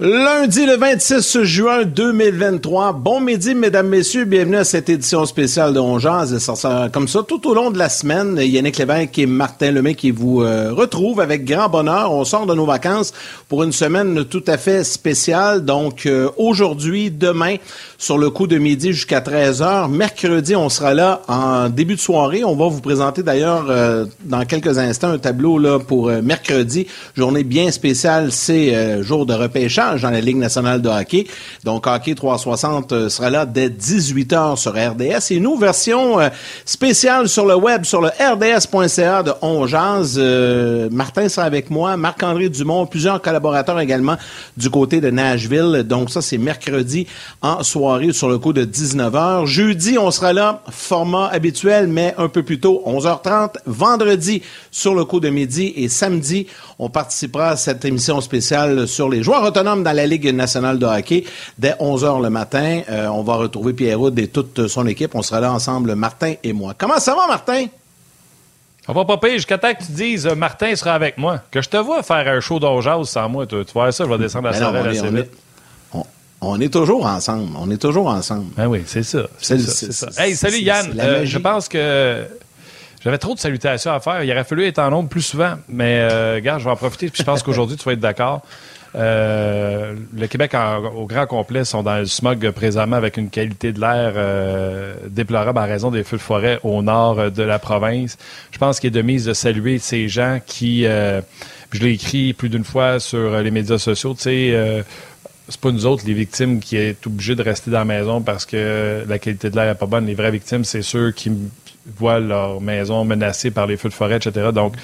Lundi le 26 juin 2023. Bon midi, mesdames, messieurs. Bienvenue à cette édition spéciale de Ongeaz. Comme ça, tout au long de la semaine, Yannick Lévesque et Martin Lemay qui vous euh, retrouvent avec grand bonheur. On sort de nos vacances pour une semaine tout à fait spéciale. Donc, euh, aujourd'hui, demain, sur le coup de midi jusqu'à 13 heures. Mercredi, on sera là en début de soirée. On va vous présenter d'ailleurs euh, dans quelques instants un tableau là pour mercredi. Journée bien spéciale. C'est jour de repêchage dans la Ligue nationale de hockey. Donc, Hockey 360 euh, sera là dès 18h sur RDS. Et nous, version euh, spéciale sur le web, sur le rds.ca de Ongeance. Euh, Martin sera avec moi, Marc-André Dumont, plusieurs collaborateurs également du côté de Nashville. Donc, ça, c'est mercredi en soirée sur le coup de 19h. Jeudi, on sera là, format habituel, mais un peu plus tôt, 11h30. Vendredi, sur le coup de midi. Et samedi, on participera à cette émission spéciale sur les joueurs autonomes dans la Ligue nationale de hockey dès 11 h le matin. Euh, on va retrouver Pierre Houd et toute son équipe. On sera là ensemble, Martin et moi. Comment ça va, Martin? On va pas payer jusqu'à temps que tu dises euh, Martin sera avec moi. Que je te vois faire un show d'Aujas sans moi. Tu, vois ça, je vais descendre à la ben assez vite. On est toujours ensemble. On est toujours ensemble. Ben oui, c'est ça. C'est ça, Hey, salut Yann. Euh, je pense que j'avais trop de salutations à faire. Il aurait fallu être en nombre plus souvent. Mais, euh, regarde, je vais en profiter. Puis je pense qu'aujourd'hui, tu vas être d'accord. Euh, le Québec au grand complet sont dans le smog présentement avec une qualité de l'air euh, déplorable en raison des feux de forêt au nord de la province. Je pense qu'il est de mise de saluer ces gens qui, je l'ai écrit plus d'une fois sur les médias sociaux, tu c'est pas nous autres, les victimes, qui est obligés de rester dans la maison parce que la qualité de l'air n'est pas bonne. Les vraies victimes, c'est ceux qui voient leur maison menacée par les feux de forêt, etc. Donc,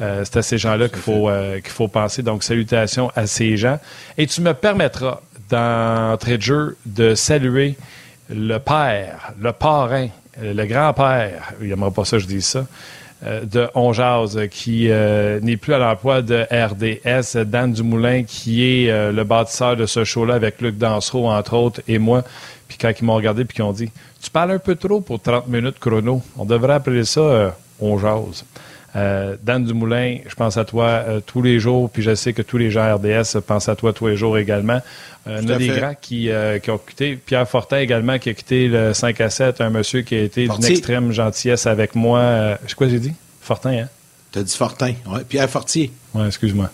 euh, c'est à ces gens-là qu'il faut, euh, qu'il faut penser. Donc, salutations à ces gens. Et tu me permettras, d'entrée de jeu, de saluer le père, le parrain, le grand-père, il n'aimera pas ça, je dis ça, euh, de Onjaz, qui n'est plus à l'emploi de RDS, Dan Dumoulin, qui est le bâtisseur de ce show-là avec Luc Dansereau, entre autres, et moi. Puis quand ils m'ont regardé puis qu'ils ont dit Tu parles un peu trop pour 30 minutes chrono. On devrait appeler ça euh, On. Euh, Dan Dumoulin, je pense à toi euh, tous les jours, puis je sais que tous les gens RDS pensent à toi tous les jours également. Euh, il y a des grands qui, qui, ont quitté. Pierre Fortin également qui a quitté le 5 à 7, un monsieur qui a été d'une extrême gentillesse avec moi. je sais quoi j'ai dit? Fortin, hein? Tu as dit Fortin, oui. Pierre Fortier. Oui, excuse-moi.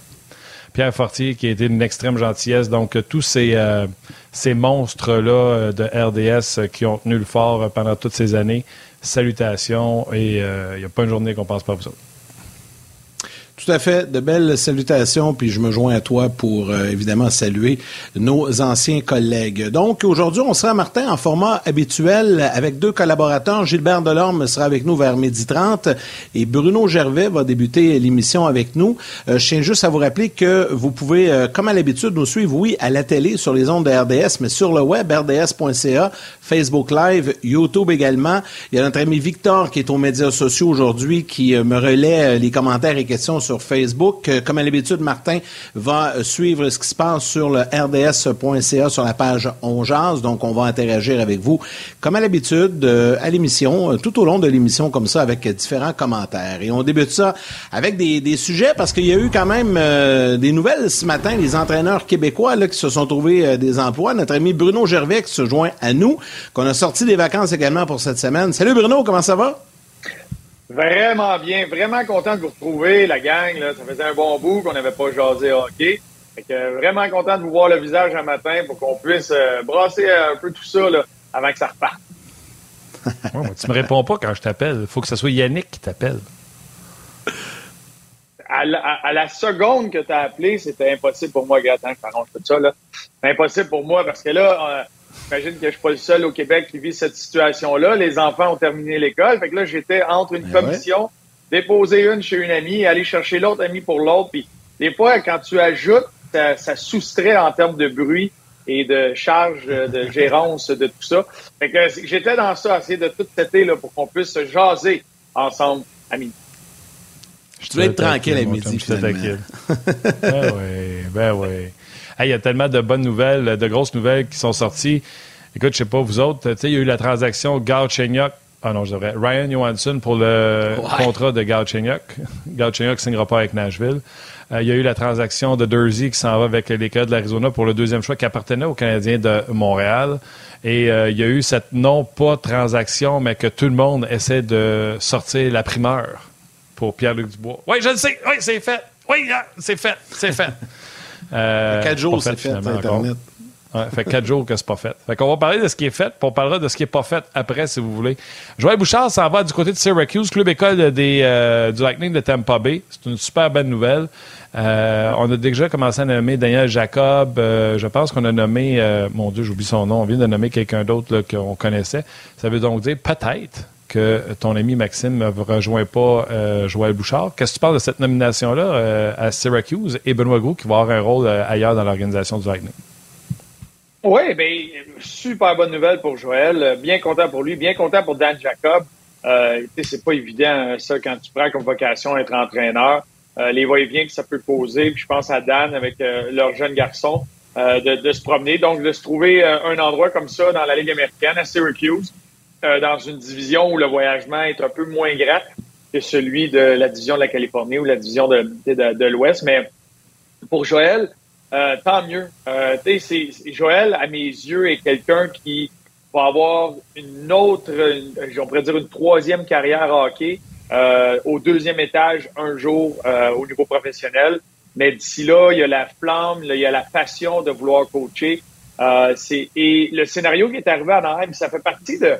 Pierre Fortier qui a été d'une extrême gentillesse. Donc, tous ces, ces monstres-là euh, de RDS euh, qui ont tenu le fort euh, pendant toutes ces années. Salutations et il n'y a pas une journée qu'on ne pense pas à vous autres. Tout à fait, de belles salutations, puis je me joins à toi pour euh, évidemment saluer nos anciens collègues. Donc aujourd'hui, on sera Martin en format habituel avec deux collaborateurs. Gilbert Delorme sera avec nous vers midi 30 et Bruno Gervais va débuter l'émission avec nous. Euh, je tiens juste à vous rappeler que vous pouvez, euh, comme à l'habitude, nous suivre, oui, à la télé sur les ondes de RDS, mais sur le web, rds.ca, Facebook Live, YouTube également. Il y a notre ami Victor qui est aux médias sociaux aujourd'hui qui me relaie les commentaires et questions sur sur Facebook. Euh, comme à l'habitude, Martin va suivre ce qui se passe sur le rds.ca sur la page On Donc, on va interagir avec vous, comme à l'habitude, euh, à l'émission, euh, tout au long de l'émission, comme ça, avec différents commentaires. Et on débute ça avec des, sujets parce qu'il y a eu quand même des nouvelles ce matin, les entraîneurs québécois là, qui se sont trouvés des emplois. Notre ami Bruno Gervais qui se joint à nous, qu'on a sorti des vacances également pour cette semaine. Salut Bruno, comment ça va? Vraiment bien, vraiment content de vous retrouver, la gang. Là. Ça faisait un bon bout qu'on n'avait pas jasé hockey. Fait que, vraiment content de vous voir le visage un matin pour qu'on puisse euh, brasser un peu tout ça là, avant que ça reparte. ouais, tu me réponds pas quand je t'appelle. Il faut que ce soit Yannick qui t'appelle. À la, seconde que tu as appelé, c'était impossible pour moi, Gaëtan, je tout ça. Là. Impossible pour moi parce que là, euh, J'imagine que je suis pas le seul au Québec qui vit cette situation-là. Les enfants ont terminé l'école. Fait que là, j'étais entre une ben commission, déposer une chez une amie, aller chercher l'autre amie pour l'autre. Puis des fois, quand tu ajoutes, ça, soustrait en termes de bruit et de charge de gérance de tout ça. Fait que j'étais dans ça, essayer de tout têter là, pour qu'on puisse se jaser ensemble amis. Je vais être tranquille à midi, finalement. ben oui, ben oui il y a tellement de bonnes nouvelles, de grosses nouvelles qui sont sorties. Écoute, je sais pas, vous autres, il y a eu la transaction Chenyok ah non, je devrais. Ryan Johansson pour le contrat de Galchenyuk. Galchenyuk ne signera pas avec Nashville. Euh, il y a eu la transaction de Dursey qui s'en va avec les cas de l'Arizona pour le deuxième choix qui appartenait aux Canadiens de Montréal. Et euh, il y a eu cette non-pas transaction, mais que tout le monde essaie de sortir la primeur pour Pierre-Luc Dubois. Oui, je le sais. Oui, c'est fait. Oui, c'est fait. C'est fait. Euh, quatre jours, c'est fait, Internet. Ouais, fait quatre jours que c'est pas fait. Fait qu'on va parler de ce qui est fait, puis on parlera de ce qui est pas fait après, si vous voulez. Joël Bouchard s'en va du côté de Syracuse, club école des, euh, du Lightning de Tampa Bay. C'est une super bonne nouvelle. Euh, on a déjà commencé à nommer Daniel Jacob. Euh, je pense qu'on a nommé, mon Dieu, j'oublie son nom. On vient de nommer quelqu'un d'autre qu'on connaissait. Ça veut donc dire peut-être que ton ami Maxime ne rejoint pas Joël Bouchard. Qu'est-ce que tu parles de cette nomination-là à Syracuse? Et Benoît Gros qui va avoir un rôle ailleurs dans l'organisation du Lightning? Oui, bien, super bonne nouvelle pour Joël. Bien content pour lui, bien content pour Dan Jacob. Euh, c'est pas évident, ça, quand tu prends comme vocation être entraîneur. Euh, les va-et-vient que ça peut poser. Puis je pense à Dan avec euh, leur jeune garçon euh, de, se promener. Donc, de se trouver un endroit comme ça dans la Ligue américaine, à Syracuse, dans une division où le voyagement est un peu moins grand que celui de la division de la Californie ou la division de, de, l'Ouest. Mais pour Joël, euh, tant mieux. Euh, c'est, Joël, à mes yeux, est quelqu'un qui va avoir une autre, on pourrait dire une troisième carrière hockey euh, au deuxième étage un jour euh, au niveau professionnel. Mais d'ici là, il y a la flamme, il y a la passion de vouloir coacher. Euh, c'est, et le scénario qui est arrivé à Anaheim, ça fait partie de,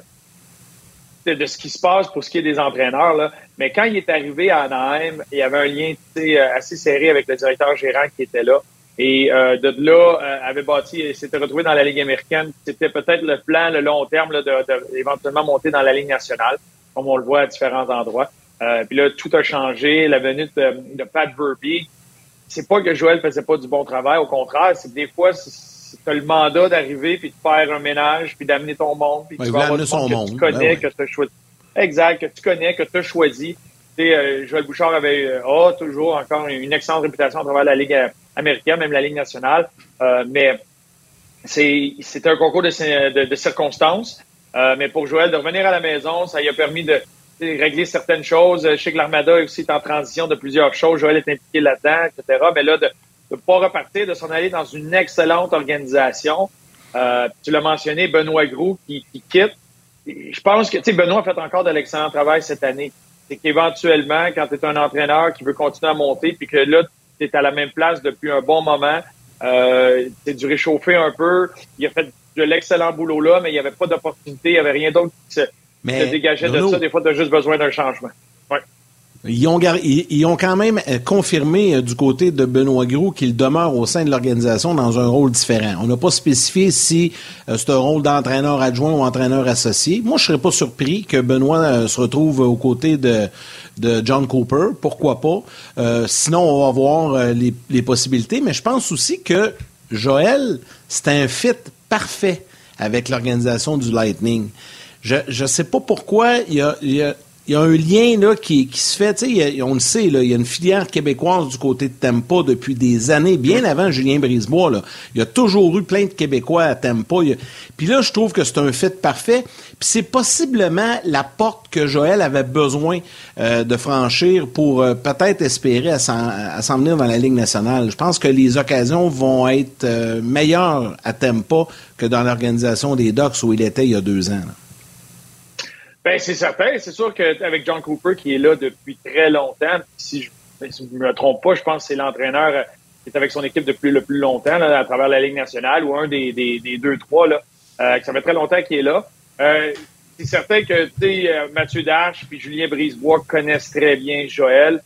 de, ce qui se passe pour ce qui est des entraîneurs. Là. Mais quand il est arrivé à Anaheim, il y avait un lien assez serré avec le directeur gérant qui était là. Et euh, de là, euh, avait bâti et s'était retrouvé dans la Ligue américaine. C'était peut-être le plan, le long terme, là, de, monter dans la Ligue nationale, comme on le voit à différents endroits. Euh, puis là, tout a changé. La venue de, de Pat Verby, c'est pas que Joël faisait pas du bon travail. Au contraire, c'est des fois, c'est le mandat d'arriver puis de faire un ménage puis d'amener ton monde puis tu vas avoir son monde, que tu connais, ben que tu as choisi. Exact, que tu connais, que tu as choisi. Euh, Joël Bouchard avait euh, toujours encore une excellente réputation à travers la Ligue américaine, même la Ligue nationale. Euh, mais c'est un concours de, de, circonstances. Euh, mais pour Joël, de revenir à la maison, ça lui a permis de régler certaines choses. Je sais que l'Armada aussi est en transition de plusieurs choses. Joël est impliqué là-dedans, etc. Mais là, de ne pas repartir, de s'en aller dans une excellente organisation. Euh, tu l'as mentionné, Benoît Groux qui, qui quitte. Je pense que, tu sais, Benoît a fait encore de l'excellent travail cette année c'est qu'éventuellement, quand tu es un entraîneur qui veut continuer à monter, puis que là, tu es à la même place depuis un bon moment, euh, tu dû réchauffer un peu. Il a fait de l'excellent boulot là, mais il n'y avait pas d'opportunité, il n'y avait rien d'autre qui se, dégageait de ça. Des fois, tu as juste besoin d'un changement. Ils ont, quand même euh, confirmé euh, du côté de Benoît Gros qu'il demeure au sein de l'organisation dans un rôle différent. On n'a pas spécifié si euh, c'est un rôle d'entraîneur adjoint ou entraîneur associé. Moi, je serais pas surpris que Benoît se retrouve aux côtés de, John Cooper. Pourquoi pas? sinon, on va voir les, possibilités. Mais je pense aussi que Joël, c'est un fit parfait avec l'organisation du Lightning. Je ne sais pas pourquoi il y a il y a un lien là, qui, qui se fait. on le sait, là, il y a une filière québécoise du côté de Tempa depuis des années, bien avant Julien Brisebois. Là. Il y a toujours eu plein de Québécois à Tempa. Puis là, je trouve que c'est un fait parfait. Puis c'est possiblement la porte que Joël avait besoin euh, de franchir pour euh, peut-être espérer à s'en venir dans la Ligue nationale. Je pense que les occasions vont être euh, meilleures à Tempa que dans l'organisation des Ducks où il était il y a deux ans. Ben, c'est certain. C'est sûr qu'avec John Cooper, qui est là depuis très longtemps, si je ne me trompe pas, je pense que c'est l'entraîneur euh, qui est avec son équipe depuis le plus longtemps là, à travers la Ligue nationale, ou un des, des, deux, trois, là, euh, ça fait très longtemps qu'il est là. Euh, c'est certain que euh, Mathieu Dash puis Julien Brisebois connaissent très bien Joël.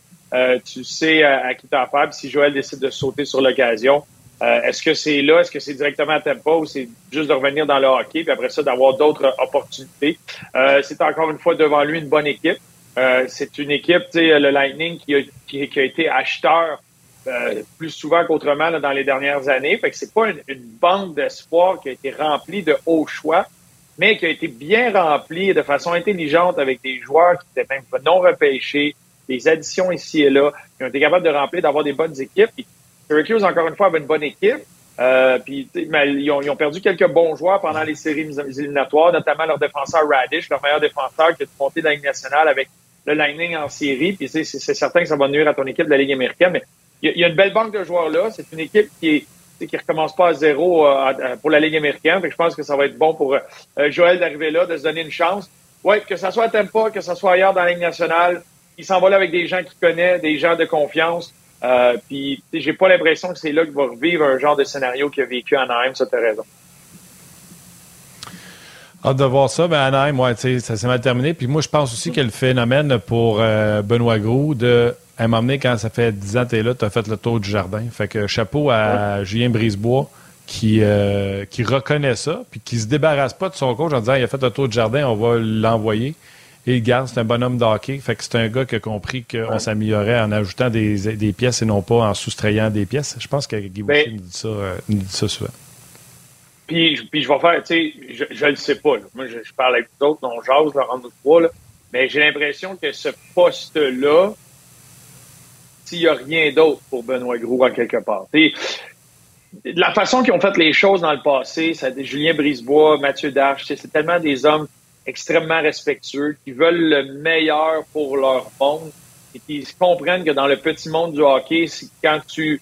Tu sais à, qui t'as affaire. si Joël décide de sauter sur l'occasion, euh, est-ce que c'est là, est-ce que c'est directement à Tempa ou c'est juste de revenir dans le hockey, puis après ça, d'avoir d'autres opportunités? Euh, c'est encore une fois devant lui une bonne équipe. Euh, c'est une équipe, le Lightning, qui a, qui, a été acheteur plus souvent qu'autrement dans les dernières années. Fait que c'est pas une, une bande d'espoir qui a été remplie de hauts choix, mais qui a été bien remplie de façon intelligente avec des joueurs qui étaient même non repêchés, des additions ici et là, qui ont été capables de remplir, d'avoir des bonnes équipes. Syracuse, encore une fois, avait une bonne équipe, Euh, puis, ils ont, ils ont, perdu quelques bons joueurs pendant les séries éliminatoires, notamment leur défenseur Radish, leur meilleur défenseur qui est monté dans la Ligue nationale avec le Lightning en série. Puis c'est certain que ça va nuire à ton équipe de la Ligue américaine. Mais il y, a une belle banque de joueurs là. C'est une équipe qui est qui recommence pas à zéro euh, pour la Ligue américaine. Fait je pense que ça va être bon pour euh, Joël d'arriver là, de se donner une chance. Ouais, que ça soit à Tampa, que ça soit ailleurs dans la Ligue nationale, il s'en va là avec des gens qu'il connaît, des gens de confiance. Euh, puis j'ai pas l'impression que c'est là qu'il va revivre un genre de scénario qu'il a vécu à Anaheim, ça t'as raison. Hâte de voir ça. Mais Anaheim, ouais, ça s'est mal terminé. Puis moi, je pense aussi que le phénomène pour euh, Benoît Gros de à m'emmener quand ça fait 10 ans que tu es là, tu as fait le tour du jardin. Fait que chapeau à Julien Brisebois qui, euh, qui reconnaît ça, puis qui se débarrasse pas de son coach en disant il a fait le tour du jardin, on va l'envoyer. Et garde, c'est un bonhomme d'hockey. Fait que c'est un gars qui a compris qu'on s'améliorait en ajoutant des, des, pièces et non pas en soustrayant des pièces. Je pense que Guy ben, nous, dit ça, euh, nous dit ça souvent. Puis, puis je vais faire, tu sais, je, je le sais pas. Là. Moi, je, parle avec d'autres, on jase, là, en trois, là. mais j'ai l'impression que ce poste-là, s'il n'y a rien d'autre pour Benoît Gros en quelque part. la façon qu'ils ont fait les choses dans le passé, ça, Julien Brisebois, Mathieu Darche, c'est tellement des hommes extrêmement respectueux, qui veulent le meilleur pour leur monde et qui comprennent que dans le petit monde du hockey, quand tu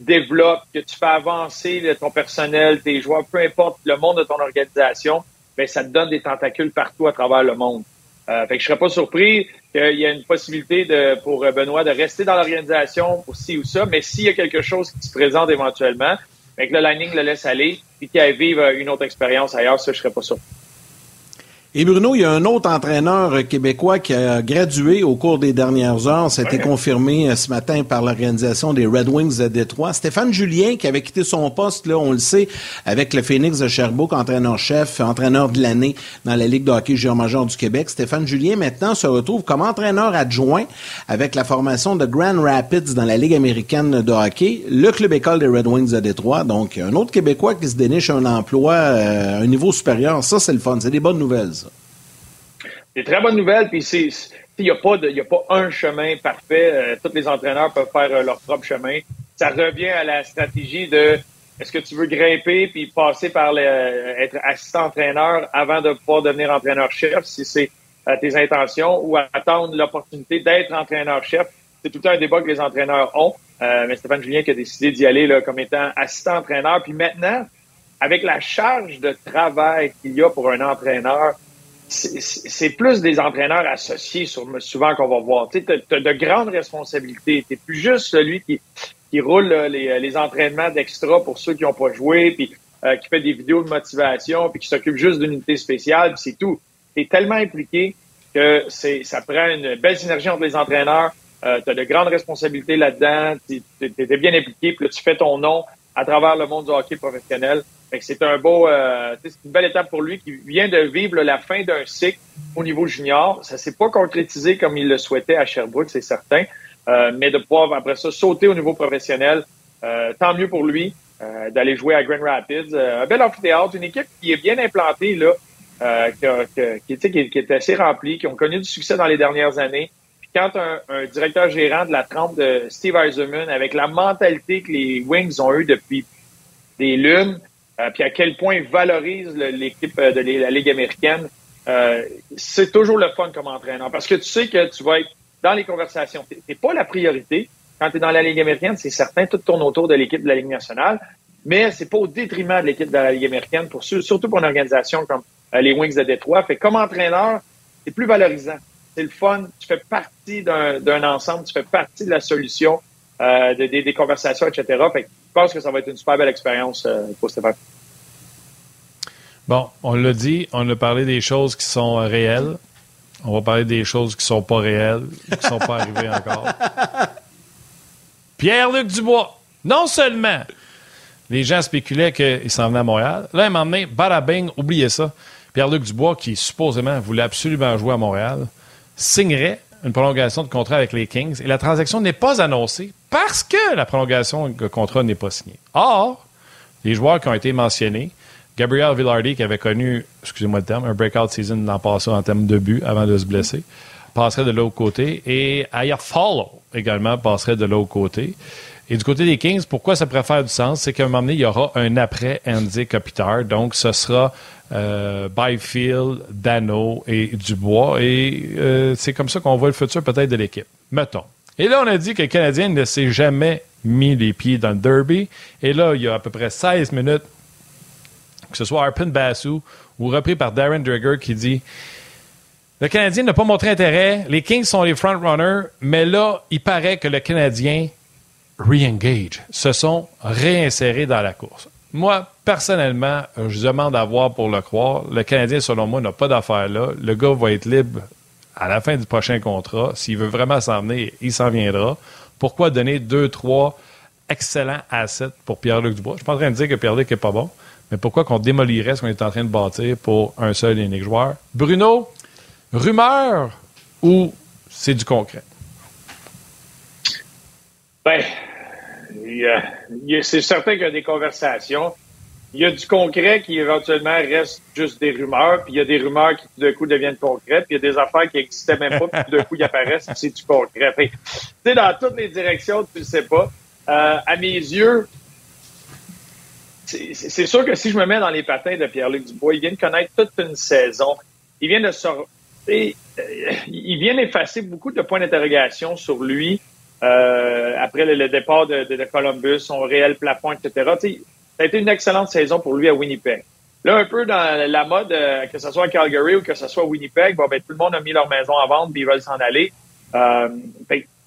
développes, que tu fais avancer ton personnel, tes joueurs, peu importe le monde de ton organisation, ben ça te donne des tentacules partout à travers le monde. Euh, fait que je serais pas surpris qu'il y ait une possibilité de, pour Benoît de rester dans l'organisation pour ci ou ça, mais s'il y a quelque chose qui se présente éventuellement, ben que le Lightning le laisse aller et qu'il vivre une autre expérience ailleurs, ça, je serais pas surpris. Et Bruno, il y a un autre entraîneur québécois qui a gradué au cours des dernières heures. Ça a été confirmé euh, ce matin par l'organisation des Red Wings de Détroit. Stéphane Julien, qui avait quitté son poste, là, on le sait, avec le Phoenix de Sherbrooke, entraîneur-chef, entraîneur de l'année dans la Ligue de hockey junior major du Québec. Stéphane Julien, maintenant, se retrouve comme entraîneur adjoint avec la formation de Grand Rapids dans la Ligue américaine de hockey, le club école des Red Wings de Détroit. Donc, un autre Québécois qui se déniche un emploi euh, à un niveau supérieur. Ça, c'est le fun. C'est des bonnes nouvelles. C'est très bonne nouvelle, puis c'est il n'y a, pas a pas un chemin parfait. Euh, tous les entraîneurs peuvent faire euh, leur propre chemin. Ça revient à la stratégie de est-ce que tu veux grimper puis passer par le, être assistant entraîneur avant de pouvoir devenir entraîneur-chef, si c'est euh, tes intentions, ou attendre l'opportunité d'être entraîneur-chef. C'est tout un débat que les entraîneurs ont. mais Stéphane Julien qui a décidé d'y aller là, comme étant assistant entraîneur. Puis maintenant, avec la charge de travail qu'il y a pour un entraîneur, c'est plus des entraîneurs associés sur, souvent qu'on va voir. Tu as, de grandes responsabilités. Tu plus juste celui qui, roule les, les entraînements d'extra pour ceux qui n'ont pas joué, puis euh, qui fait des vidéos de motivation, puis qui s'occupe juste d'une unité spéciale, c'est tout. Tu tellement impliqué que ça prend une belle synergie entre les entraîneurs. Euh, tu as de grandes responsabilités là-dedans. Tu bien impliqué, puis là, tu fais ton nom à travers le monde du hockey professionnel c'est un beau, euh, c'est une belle étape pour lui qui vient de vivre la fin d'un cycle au niveau junior. Ça s'est pas concrétisé comme il le souhaitait à Sherbrooke, c'est certain, euh, mais de pouvoir après ça sauter au niveau professionnel, euh, tant mieux pour lui d'aller jouer à Grand Rapids. un bel amphithéâtre, une équipe qui est bien implantée là, qui, qui, qui, est assez remplie, qui ont connu du succès dans les dernières années. Puis quand un, un directeur gérant de la trempe de Steve Eisenman, avec la mentalité que les Wings ont eu depuis des lunes, euh, puis à quel point il valorise l'équipe euh, de la Ligue américaine. Euh, c'est toujours le fun comme entraîneur parce que tu sais que tu vas être dans les conversations. Tu pas la priorité. Quand tu es dans la Ligue américaine, c'est certain, tout tourne autour de l'équipe de la Ligue nationale, mais c'est pas au détriment de l'équipe de la Ligue américaine, surtout pour une organisation comme les Wings de Détroit. Fait comme entraîneur, c'est plus valorisant. C'est le fun. Tu fais partie d'un ensemble, tu fais partie de la solution, des, conversations, etc. Fait je pense que ça va être une super belle expérience pour Stéphane. Bon, on l'a dit, on a parlé des choses qui sont euh, réelles. On va parler des choses qui sont pas réelles, qui ne sont pas arrivées encore. Pierre-Luc Dubois, non seulement les gens spéculaient qu'il s'en venait à Montréal, là, il m'a emmené, bing, oubliez ça. Pierre-Luc Dubois, qui supposément voulait absolument jouer à Montréal, signerait une prolongation de contrat avec les Kings et la transaction n'est pas annoncée parce que la prolongation de contrat n'est pas signée. Or, les joueurs qui ont été mentionnés, Gabriel Villardi, qui avait connu, excusez-moi le terme, un breakout season l'an passé en termes de but avant de se blesser, passerait de l'autre côté. Et Aya Follow également passerait de l'autre côté. Et du côté des Kings, pourquoi ça pourrait faire du sens? C'est qu'à un moment donné, il y aura un après Andy Kopitar. Donc, ce sera euh, Byfield, Dano et Dubois. Et euh, c'est comme ça qu'on voit le futur peut-être de l'équipe. Mettons. Et là, on a dit que le Canadien ne s'est jamais mis les pieds dans le derby. Et là, il y a à peu près 16 minutes, que ce soit Arpin Bassou ou repris par Darren Drager qui dit Le Canadien n'a pas montré intérêt, les Kings sont les front-runners, mais là, il paraît que le Canadien re-engage, se sont réinsérés dans la course. Moi, personnellement, je demande à voir pour le croire. Le Canadien, selon moi, n'a pas d'affaire là. Le gars va être libre à la fin du prochain contrat. S'il veut vraiment s'en venir, il s'en viendra. Pourquoi donner deux, trois excellents assets pour Pierre-Luc Dubois? Je suis pas en train de dire que Pierre-Luc n'est pas bon, mais pourquoi qu'on démolirait ce qu'on est en train de bâtir pour un seul et unique joueur? Bruno, rumeur ou c'est du concret? Ben, c'est certain qu'il y a des conversations. Il y a du concret qui éventuellement reste juste des rumeurs, puis il y a des rumeurs qui tout d'un coup deviennent concrètes, puis il y a des affaires qui n'existaient même pas, puis tout d'un coup ils apparaissent, c'est du concret. Tu sais, dans toutes les directions, tu ne sais pas. Euh, à mes yeux, c'est sûr que si je me mets dans les patins de Pierre-Luc Dubois, il vient de connaître toute une saison. Il vient de sortir. Euh, il vient d'effacer beaucoup de points d'interrogation sur lui. Euh, après le, départ de, Columbus, son réel plafond, etc. ça a été une excellente saison pour lui à Winnipeg. Là, un peu dans la mode, euh, que ce soit à Calgary ou que ce soit à Winnipeg, bon, ben, tout le monde a mis leur maison à vendre puis ils veulent s'en aller. Euh,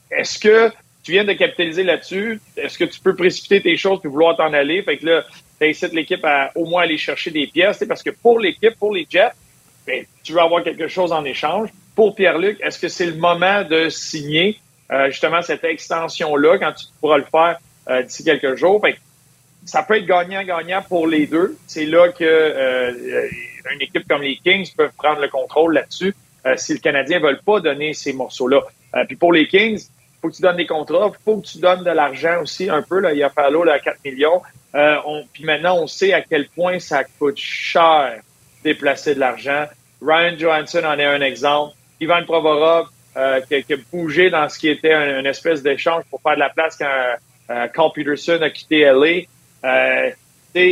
Est-ce que tu viens de capitaliser là-dessus? Est-ce que tu peux précipiter tes choses puis vouloir t'en aller? Fait que là, tu l'équipe à au moins aller chercher des pièces. Parce que pour l'équipe, pour les Jets, ben, tu veux avoir quelque chose en échange. Pour Pierre-Luc, est-ce que c'est le moment de signer? Euh, justement cette extension-là quand tu pourras le faire euh, d'ici quelques jours? ça peut être gagnant-gagnant pour les deux. C'est là que euh, une équipe comme les Kings peut prendre le contrôle là-dessus si le Canadien ne veut pas donner ces morceaux-là. puis pour les Kings, faut que tu donnes des contrats, faut que tu donnes de l'argent aussi un peu. Là, il y a fallu là, 4 millions. On, puis maintenant, on sait à quel point ça coûte cher déplacer de l'argent. Ryan Johansson en est un exemple. Ivan Provorov, euh, qui, a bougé dans ce qui était une espèce d'échange pour faire de la place quand euh, Carl Peterson a quitté LA. Euh,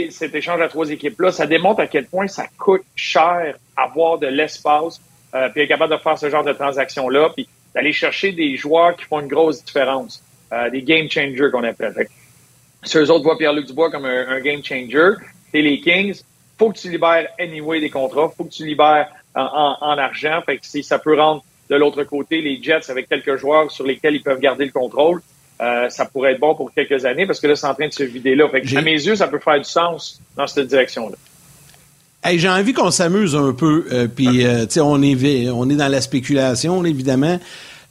cet échange à trois équipes-là, ça démontre à quel point ça coûte cher avoir de l'espace, euh, puis être capable de faire ce genre de transaction-là, puis d'aller chercher des joueurs qui font une grosse différence, euh, des game changers qu'on appelle. Fait. Si eux autres voient Pierre-Luc Dubois comme un, game changer, et les Kings, faut que tu libères anyway des contrats, faut que tu libères en, en, argent, fait que si ça peut rendre de l'autre côté, les Jets avec quelques joueurs sur lesquels ils peuvent garder le contrôle, euh, ça pourrait être bon pour quelques années parce que là, c'est en train de se vider là. à mes yeux, ça peut faire du sens dans cette direction-là. J'ai envie qu'on s'amuse un peu, euh, puis euh, on est on est dans la spéculation évidemment.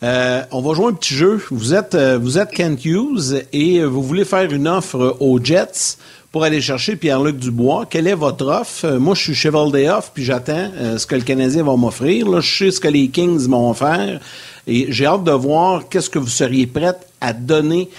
on va jouer un petit jeu. Vous êtes vous êtes Kent Hughes et vous voulez faire une offre aux Jets pour aller chercher Pierre-Luc Dubois. Quelle est votre offre? Euh, moi, je suis Cheval des offres, puis j'attends euh, ce que le Canadien va m'offrir. Là, je sais ce que les Kings vont faire. Et j'ai hâte de voir qu'est-ce que vous seriez prête à donner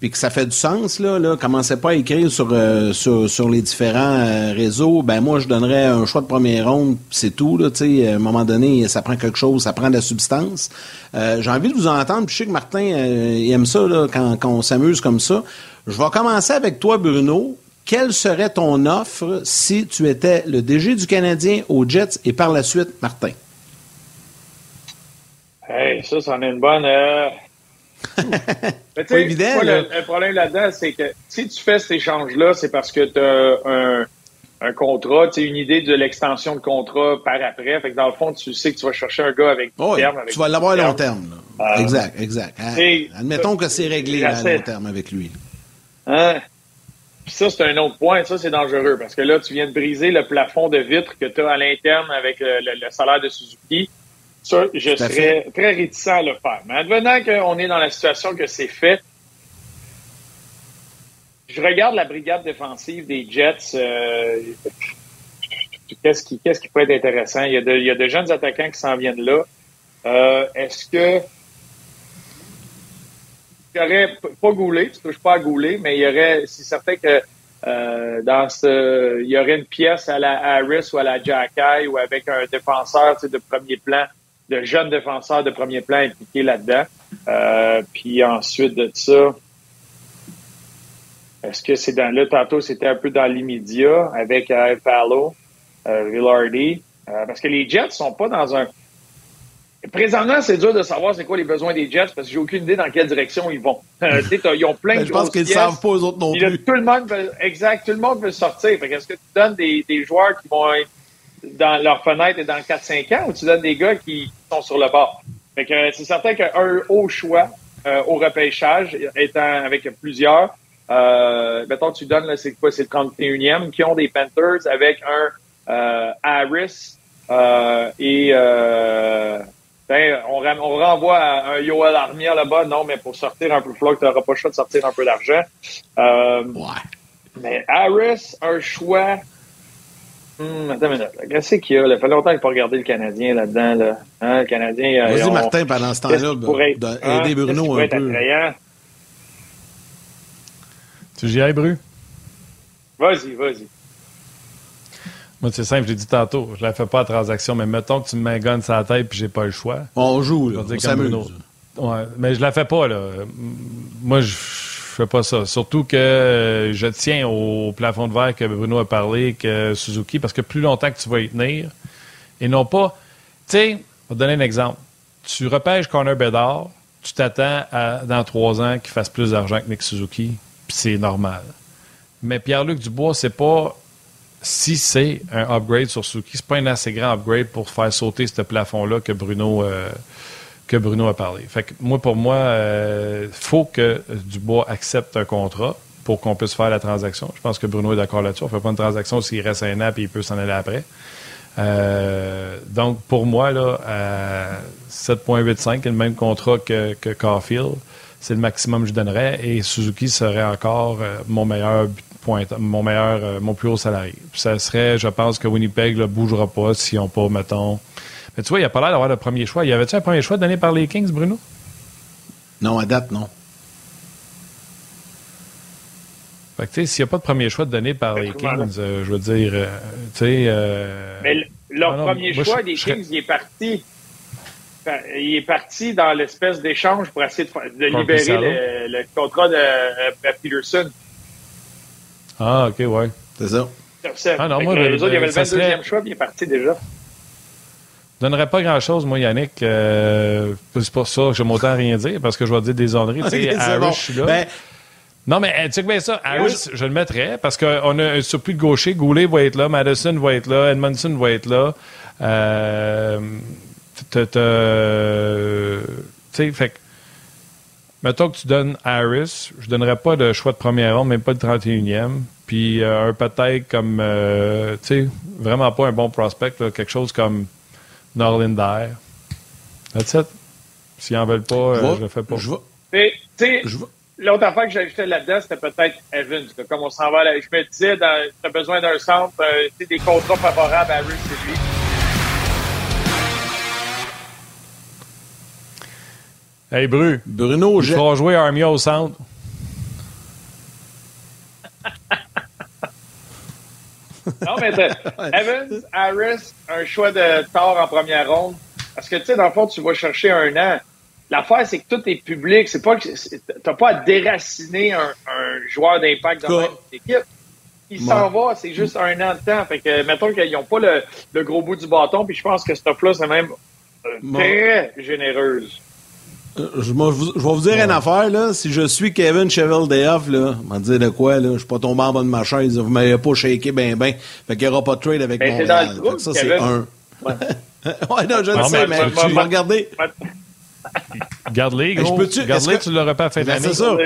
puis que ça fait du sens, là, là commencez pas à écrire sur, euh, sur, les différents réseaux, ben moi, je donnerais un choix de première ronde, c'est tout, là, à un moment donné, ça prend quelque chose, ça prend de la substance. J'ai envie de vous entendre, puis je sais que Martin aime ça, là, quand, quand on s'amuse comme ça. Je vais commencer avec toi, Bruno quelle serait ton offre si tu étais le DG du Canadien aux Jets et par la suite, Martin? Hey, ça, c'en est une bonne. Pas évident. le, problème là-dedans, c'est que si tu fais cet échange-là, c'est parce que tu as un, un contrat, tu une idée de l'extension de contrat par après. Fait que dans le fond, tu sais que tu vas chercher un gars avec du terme. tu vas l'avoir à long terme. Euh, exact, exact. Hein? Admettons que c'est réglé à long terme avec lui. Hein? Puis ça, c'est un autre point. Ça, c'est dangereux parce que là, tu viens de briser le plafond de vitre que tu as à l'interne avec le, salaire de Suzuki. Ça, je serais très réticent à le faire. Mais advenant qu'on est dans la situation que c'est fait, je regarde la brigade défensive des Jets. Euh, qu'est-ce qui, qu'est-ce qui peut être intéressant? Il y a de, il y a de jeunes attaquants qui s'en viennent là. Euh, est-ce que il y aurait pas Goulet, tu touches pas à Goulet, mais il y aurait, c'est certain que euh, dans ce, il y aurait une pièce à la Harris ou à la Jacky ou avec un défenseur de premier plan, de jeunes défenseurs de premier plan impliqués là-dedans. Euh, puis ensuite de ça, Est-ce que c'est dans là, tantôt, c'était un peu dans l'immédiat avec euh, Palo, euh, Villardy, euh, parce que les Jets sont pas dans un. Présentement, c'est dur de savoir c'est quoi les besoins des Jets parce que j'ai aucune idée dans quelle direction ils vont. Euh, ils ont plein ben, de Je pense qu'ils ne savent pas aux autres non plus. tout le monde veut, exact, tout le monde veut sortir. Est-ce que tu donnes des, des, joueurs qui vont être dans leur fenêtre et dans 4-5 ans ou tu donnes des gars qui sont sur le bord? Fait que c'est certain qu'un haut choix au repêchage, étant avec plusieurs, euh, mettons, tu donnes, c'est quoi, c'est le 31e, qui ont des Panthers avec un euh, Harris euh, et euh, ben, on, on, renvoie à un Yoel Armia là-bas. Non, mais pour sortir un peu floc, tu n'auras pas le choix de sortir un peu d'argent. Euh, ouais. Mais Harris, un choix. Hum, attends une minute. Qu'est-ce qu'il y a? Il fait longtemps qu'il n'a pas regardé le Canadien là-dedans. Là. Hein, le Canadien. Vas-y, Martin, pendant ce temps-là, d'aider hein? Bruno un peu. Attrayant? Tu j'y aille, Bru? Vas-y, vas-y. Moi, c'est simple, j'ai dit tantôt, je la fais pas à transaction, mais mettons que tu me sur la tête puis j'ai pas le choix. On joue, là, on s'amuse. Ouais, mais je la fais pas, là. Moi, je fais pas ça. Surtout que je tiens au plafond de verre que Bruno a parlé, que Suzuki, parce que plus longtemps que tu vas y tenir, et non pas... Tu sais, je vais te donner un exemple. Tu repêches Connor Bedard, tu t'attends à, dans trois ans qu'il fasse plus d'argent que Nick Suzuki c'est normal. Mais Pierre-Luc Dubois, c'est pas si c'est un upgrade sur Suzuki, c'est pas un assez grand upgrade pour faire sauter ce plafond-là que Bruno euh, que Bruno a parlé. Fait que moi, pour moi, il euh, faut que Dubois accepte un contrat pour qu'on puisse faire la transaction. Je pense que Bruno est d'accord là-dessus. On ne fait pas une transaction s'il reste un an et il peut s'en aller après. Euh, donc, pour moi, là, à 7,85, le même contrat que, que Caulfield, c'est le maximum que je donnerais. Et Suzuki serait encore euh, mon meilleur point, mon meilleur, mon plus haut salarié. ça serait, je pense que Winnipeg ne bougera pas si on pas, mettons. Mais tu vois, il n'y a pas l'air d'avoir le premier choix. Y avait-tu un premier choix donné par les Kings, Bruno? Non, à date, non. Fait que, tu sais, s'il n'y a pas de premier choix donné par les Kings, euh, je veux dire, tu sais. Mais leur ah premier choix des Kings, il est parti il est parti dans l'espèce d'échange pour essayer de, libérer le, contrat de, euh, Peterson. Ah, OK, ouais. C'est ça. Ah non, moi, les autres, il y avait le 22e choix, puis il est parti déjà. Je donnerais pas grand-chose, moi, Yannick. Euh, c'est pour ça que je m'autant rien dire, parce que je vais dire des sais, Harris, je suis là. Ben, non, mais tu sais bien ça, Harris, je le mettrais, parce qu'on a un surplus de gaucher. Goulet va être là, Madison va être là, Edmondson va être là. Euh, tu sais, fait mettons que tu donnes Harris, je donnerais pas de choix de première ronde, même pas de 31e. Puis euh, un peut-être comme, euh, tu sais, vraiment pas un bon prospect, quelque chose comme Norlinder. That's it. S'ils en veulent pas, euh, je, le fais pas. Je L'autre affaire que j'ajoutais là-dedans, c'était peut-être Evans. Comme on s'en va là, je me disais, tu as besoin d'un centre, des contrats favorables à Harris, c'est lui. Hey, Bru. Bruno, je vais jouer Armia au centre. Non, mais Evans, Harris, un choix de tort en première ronde. Parce que, tu sais, dans le fond, tu vas chercher un an. L'affaire, c'est que tout est public. C'est pas que t'as pas à déraciner un, joueur d'impact dans l'équipe. Il s'en va, c'est juste un an de temps. Fait que, mettons qu'ils n'ont pas le, gros bout du bâton, puis je pense que cette offre-là, c'est même euh, très généreuse. Je, vais vous dire une affaire, là. Si je suis Kevin Chevel Dayoff, là, vais dire de quoi, là? Je suis pas tombé en bas de ma chaise. Vous m'avez pas shaké ben ben. Fait qu'il n'y aura pas de trade avec ben, Montréal. Dans le ça, c'est un. Ouais. ouais, non, je le sais, mais, je vais regarder. Garde-les, gros. Garde-les, tu l'aurais pas fait ben, C'est ça.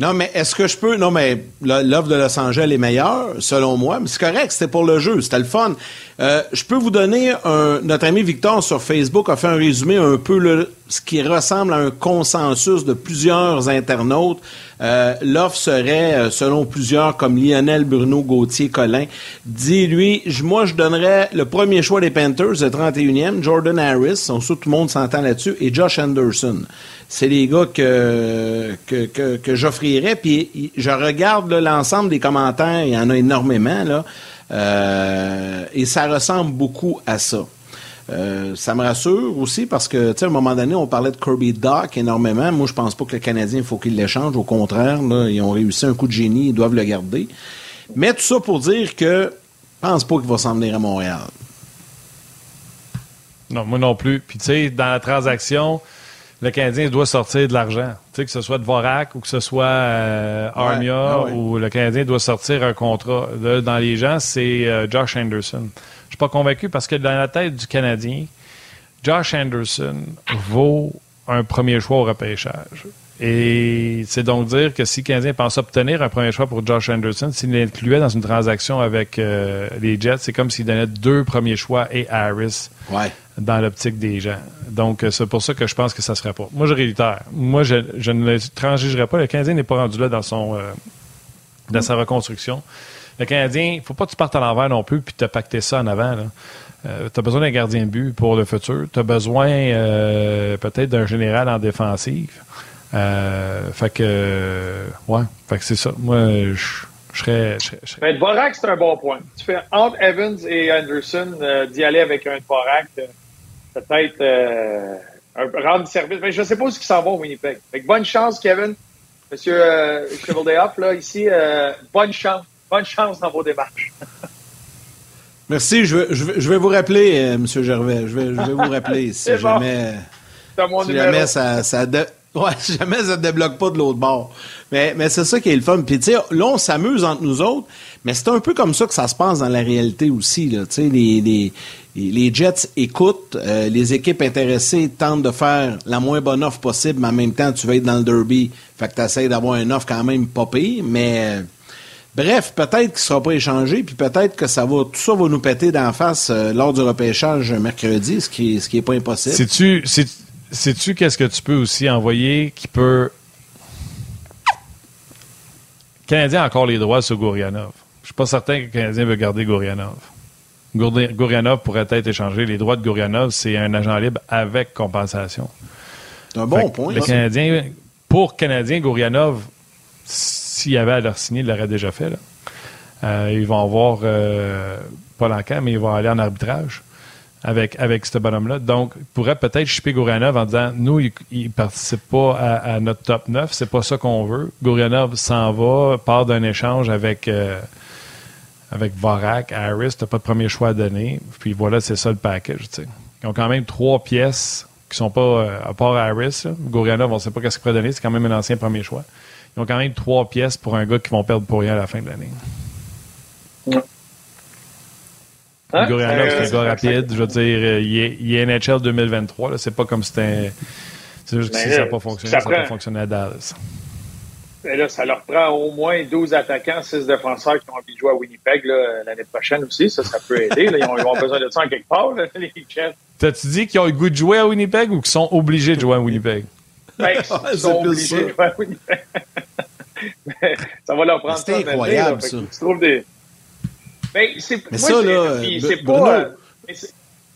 Non, mais est-ce que je peux. Non, mais l'offre de Los Angeles est meilleure, selon moi. Mais c'est correct, c'était pour le jeu, c'était le fun. Euh, je peux vous donner un. Notre ami Victor sur Facebook a fait un résumé un peu le, ce qui ressemble à un consensus de plusieurs internautes. Euh, l'offre serait, euh, selon plusieurs, comme Lionel Bruno Gauthier Collin, dit lui, moi je donnerais le premier choix des Panthers, le 31e, Jordan Harris, on sait tout le monde s'entend là-dessus, et Josh Anderson c'est les gars que, que, que, j'offrirais. Puis je regarde l'ensemble des commentaires, il y en a énormément, là, euh, et ça ressemble beaucoup à ça. Euh, ça me rassure aussi parce que, tu sais, à un moment donné, on parlait de Kirby Doc énormément. Moi, je pense pas que le Canadien, il faut qu'il l'échange. Au contraire, ils ont réussi un coup de génie, ils doivent le garder. Mais tout ça pour dire que je pense pas qu'il va s'en venir à Montréal. Non, moi non plus. Puis, tu sais, dans la transaction, le Canadien doit sortir de l'argent. Tu sais, que ce soit de Vorak ou que ce soit euh, Armia, ah ou le Canadien doit sortir un contrat. dans les gens, c'est euh, Josh Anderson. Je suis pas convaincu parce que dans la tête du Canadien, Josh Anderson vaut un premier choix au repêchage. Et c'est donc dire que si le Canadien pense obtenir un premier choix pour Josh Anderson, s'il l'incluait dans une transaction avec euh, les Jets, c'est comme s'il donnait deux premiers choix et Harris dans l'optique des gens. Donc, euh, c'est pour ça que je pense que ça ne serait pas. Moi, je réitère. Moi, je, ne le transigerai pas. Le Canadien n'est pas rendu là dans son euh, dans sa reconstruction. Le Canadien, il ne faut pas que tu partes à l'envers non plus puis te pacter ça en avant. tu as besoin d'un gardien de but pour le futur. Tu as besoin peut-être d'un général en défensive. Euh, fait que, ouais, fait que c'est ça. Moi, je, serais. Mais Dvorak, c'est un bon point. Tu fais entre Evans et Anderson euh, d'y aller avec un Dvorak, euh, peut-être euh, rendre service. Mais je ne sais pas où qui s'en va au Winnipeg. Fait que bonne chance, Kevin. Monsieur euh, là, ici, bonne chance. Bonne chance dans vos démarches. Merci. Je vais, je vais, vous rappeler, Monsieur Gervais. Je vais, je vais vous rappeler si jamais. si jamais ça, ça, Ouais, jamais ça ne débloque pas de l'autre bord. Mais, mais c'est ça qui est le fun. Puis, tu sais, là, on s'amuse entre nous autres, mais c'est un peu comme ça que ça se passe dans la réalité aussi. Là. Tu sais, les, les, les Jets écoutent, euh, les équipes intéressées tentent de faire la moins bonne offre possible, mais en même temps, tu vas être dans le derby. Fait que tu essaies d'avoir une offre quand même pas pire, mais... Bref, peut-être qu'il ne sera pas échangé, puis peut-être que ça va, tout ça va nous péter d'en face euh, lors du repêchage mercredi, ce qui n'est est pas impossible. C'est-tu, Sais-tu qu'est-ce que tu peux aussi envoyer qui peut. Canadien a encore les droits sur Gourianov. Je suis pas certain que le Canadien veut garder Gourianov. Gourianov pourrait être échangé. Les droits de Gourianov, c'est un agent libre avec compensation. C'est un bon point. Le Canadien, pour Canadien, Gourianov, s'il avait à leur signer, il l'aurait déjà fait. Euh, ils vont avoir euh, pas l'enquête, mais ils vont aller en arbitrage avec, avec ce bonhomme-là. Donc, il pourrait peut-être chipper Gourianov en disant Nous, il ne participe pas à, notre top 9, c'est pas ça qu'on veut. Gourianov s'en va, part d'un échange avec, euh, avec Vorak, Harris, tu pas de premier choix à donner. Puis voilà, c'est ça le package. Ils ont quand même trois pièces qui sont pas, euh, à part Harris, Gourianov, on ne sait pas qu'est-ce qu'il pourrait donner, c'est quand même un ancien premier choix. Ils ont quand même trois pièces pour un gars qui vont perdre pour rien à la fin de l'année. Hein? Gourianov, c'est un gars rapide. Je veux dire, euh, il est, il est NHL 2023. C'est pas comme si c'était. C'est juste que si ça n'a pas fonctionné, ça n'a pas fonctionné à Dallas. Mais là, ça leur prend au moins 12 attaquants, 6 défenseurs qui ont envie de jouer à Winnipeg l'année prochaine aussi. Ça, ça peut aider. Là. Ils, ont, ils, ont, besoin de ça en quelque part, là, les chefs. T'as-tu dit qu'ils ont le goût de jouer à Winnipeg ou qu'ils sont obligés de jouer à Winnipeg? Ben, ils sont obligés de jouer à Winnipeg. ça va leur prendre C'est incroyable, ça. Tu trouves des mais c'est ça, là, Bruno, pas, euh,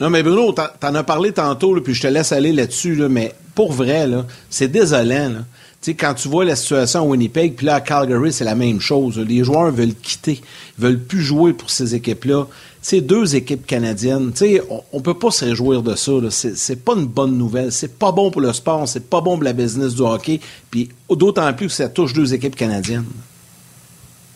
non, mais Bruno, t'en as parlé tantôt, là, puis je te laisse aller là-dessus, là, mais pour vrai, là, c'est désolant. Là. Sais, quand tu vois la situation à Winnipeg, puis là, à Calgary, c'est la même chose. Les joueurs veulent quitter. Ils veulent plus jouer pour ces équipes-là. C'est deux équipes canadiennes. sais, on, on peut pas se réjouir de ça. C'est pas une bonne nouvelle. C'est pas bon pour le sport. C'est pas bon pour la business du hockey. Puis d'autant plus que ça touche deux équipes canadiennes.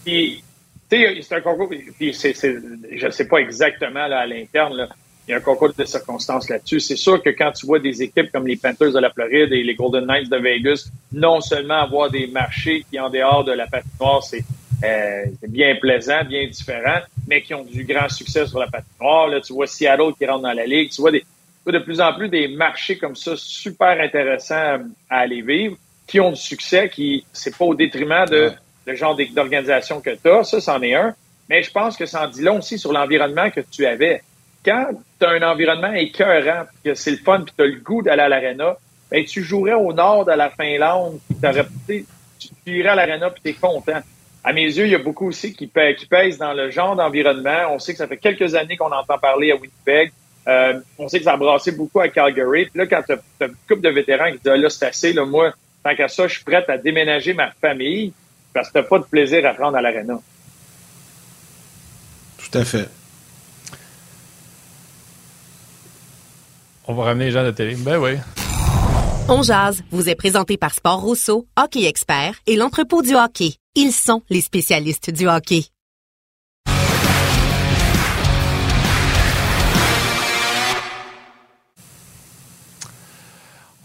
Puis, c'est un concours, puis c'est, je ne sais pas exactement là, à l'interne, il y a un concours de circonstances là-dessus. C'est sûr que quand tu vois des équipes comme les Panthers de la Floride et les Golden Knights de Vegas, non seulement avoir des marchés qui, en dehors de la patinoire, c'est euh, bien plaisant, bien différent, mais qui ont du grand succès sur la patinoire. Là, tu vois Seattle qui rentre dans la ligue. Tu vois, des, de plus en plus des marchés comme ça super intéressants à aller vivre, qui ont du succès, qui c'est pas au détriment de le genre d'organisation que tu as, ça, c'en est un. Mais je pense que ça en dit long aussi sur l'environnement que tu avais. Quand tu as un environnement écœurant, que c'est le fun, puis tu as le goût d'aller à l'aréna, ben, tu jouerais au nord de la Finlande, tu, tu irais à l'aréna, puis tu es content. À mes yeux, il y a beaucoup aussi qui, pèsent dans le genre d'environnement. On sait que ça fait quelques années qu'on entend parler à Winnipeg. Euh, on sait que ça a brassé beaucoup à Calgary. Puis là, quand tu as, une couple de vétérans qui disent ah, là, c'est assez, là, moi, tant qu'à ça, je suis prête à déménager ma famille parce que tu pas de plaisir à prendre à l'aréna. Tout à fait. On va ramener les gens de télé. Ben oui. On jazz vous est présenté par Sport Rousseau, Hockey Expert et l'entrepôt du hockey. Ils sont les spécialistes du hockey.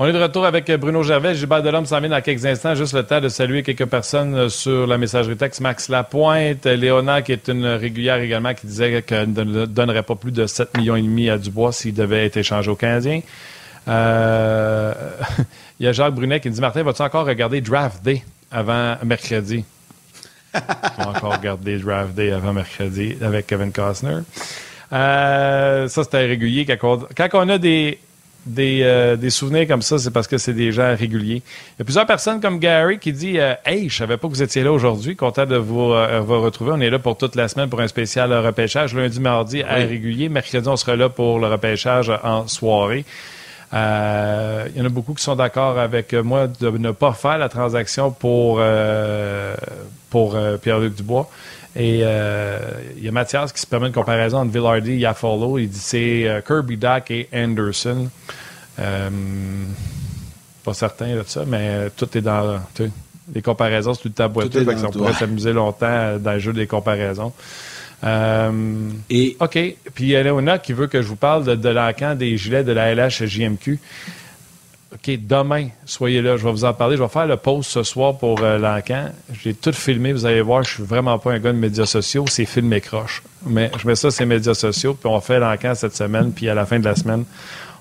On est de retour avec Bruno Gervais. Gilbert Delhomme s'en vient dans quelques instants. Juste le temps de saluer quelques personnes sur la messagerie texte. Max Lapointe, Léona, qui est une régulière également, qui disait qu'elle ne donnerait pas plus de 7 millions à Dubois s'il devait être échangé au Canadien. Euh, il y a Jacques Brunet qui dit Martin, vas-tu encore regarder Draft Day avant mercredi? Vas encore regarder Draft Day avant mercredi avec Kevin Costner? Euh, ça, c'était régulier. quand on a des euh, des, souvenirs comme ça, c'est parce que c'est des gens réguliers. Il y a plusieurs personnes comme Gary qui dit euh, Hey, je savais pas que vous étiez là aujourd'hui. Content de vous, euh, retrouver. On est là pour toute la semaine pour un spécial repêchage. Lundi, mardi, à régulier. Mercredi, on sera là pour le repêchage en soirée. il y en a beaucoup qui sont d'accord avec moi de ne pas faire la transaction pour, pour Pierre-Luc Dubois. Et il y a Mathias qui se permet une comparaison entre Villardy et Yafolo. Il dit c'est Kirby Duck et Anderson. Euh, pas certain de ça, mais tout est dans. Les comparaisons, c'est tout le temps boiteux, on pourrait s'amuser longtemps dans le jeu des comparaisons. Euh, Et... OK. Puis il y a Léona qui veut que je vous parle de, de l'encan des gilets de la LH JMQ. OK, demain, soyez là. Je vais vous en parler. Je vais faire le post ce soir pour euh, l'encan. J'ai tout filmé. Vous allez voir, je suis vraiment pas un gars de médias sociaux. C'est film et croche. Mais je mets ça sur les médias sociaux, puis on faire l'encan cette semaine, puis à la fin de la semaine,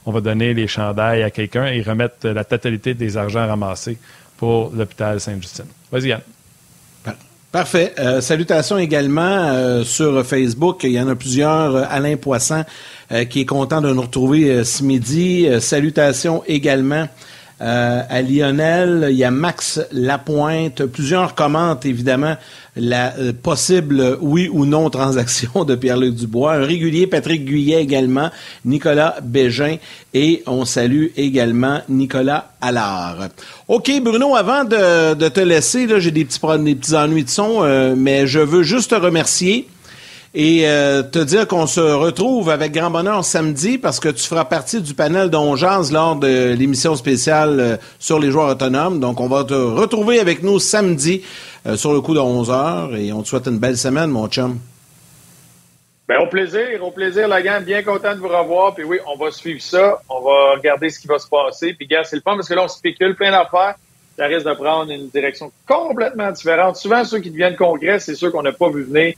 on va donner les chandails à quelqu'un et remettre la totalité des argents ramassés pour l'hôpital Sainte-Justine. Vas-y, Yann. Parfait. Euh, salutations également euh, sur Facebook. Il y en a plusieurs. Euh, Alain Poisson qui est content de nous retrouver ce midi. salutations également euh, à Lionel, il y a Max Lapointe. Plusieurs commentent évidemment la euh, possible oui ou non transaction de Pierre-Luc Dubois. Un régulier, Patrick Guyet également, Nicolas Bégin et on salue également Nicolas Allard. OK, Bruno, avant de, te laisser, j'ai des petits, des petits ennuis de son, euh, mais je veux juste te remercier et euh, te dire qu'on se retrouve avec grand bonheur samedi parce que tu feras partie du panel d'Ongeance lors de l'émission spéciale euh, sur les joueurs autonomes. Donc, on va te retrouver avec nous samedi euh, sur le coup de 11 heures et on te souhaite une belle semaine, mon chum. Bien, au plaisir, au plaisir, la gang. Bien content de vous revoir. Puis oui, on va suivre ça. On va regarder ce qui va se passer. Puis, gars, c'est le fun parce que là, on spécule plein d'affaires. Ça risque de prendre une direction complètement différente. Souvent, ceux qui deviennent congrès, c'est ceux qu'on n'a pas vu venir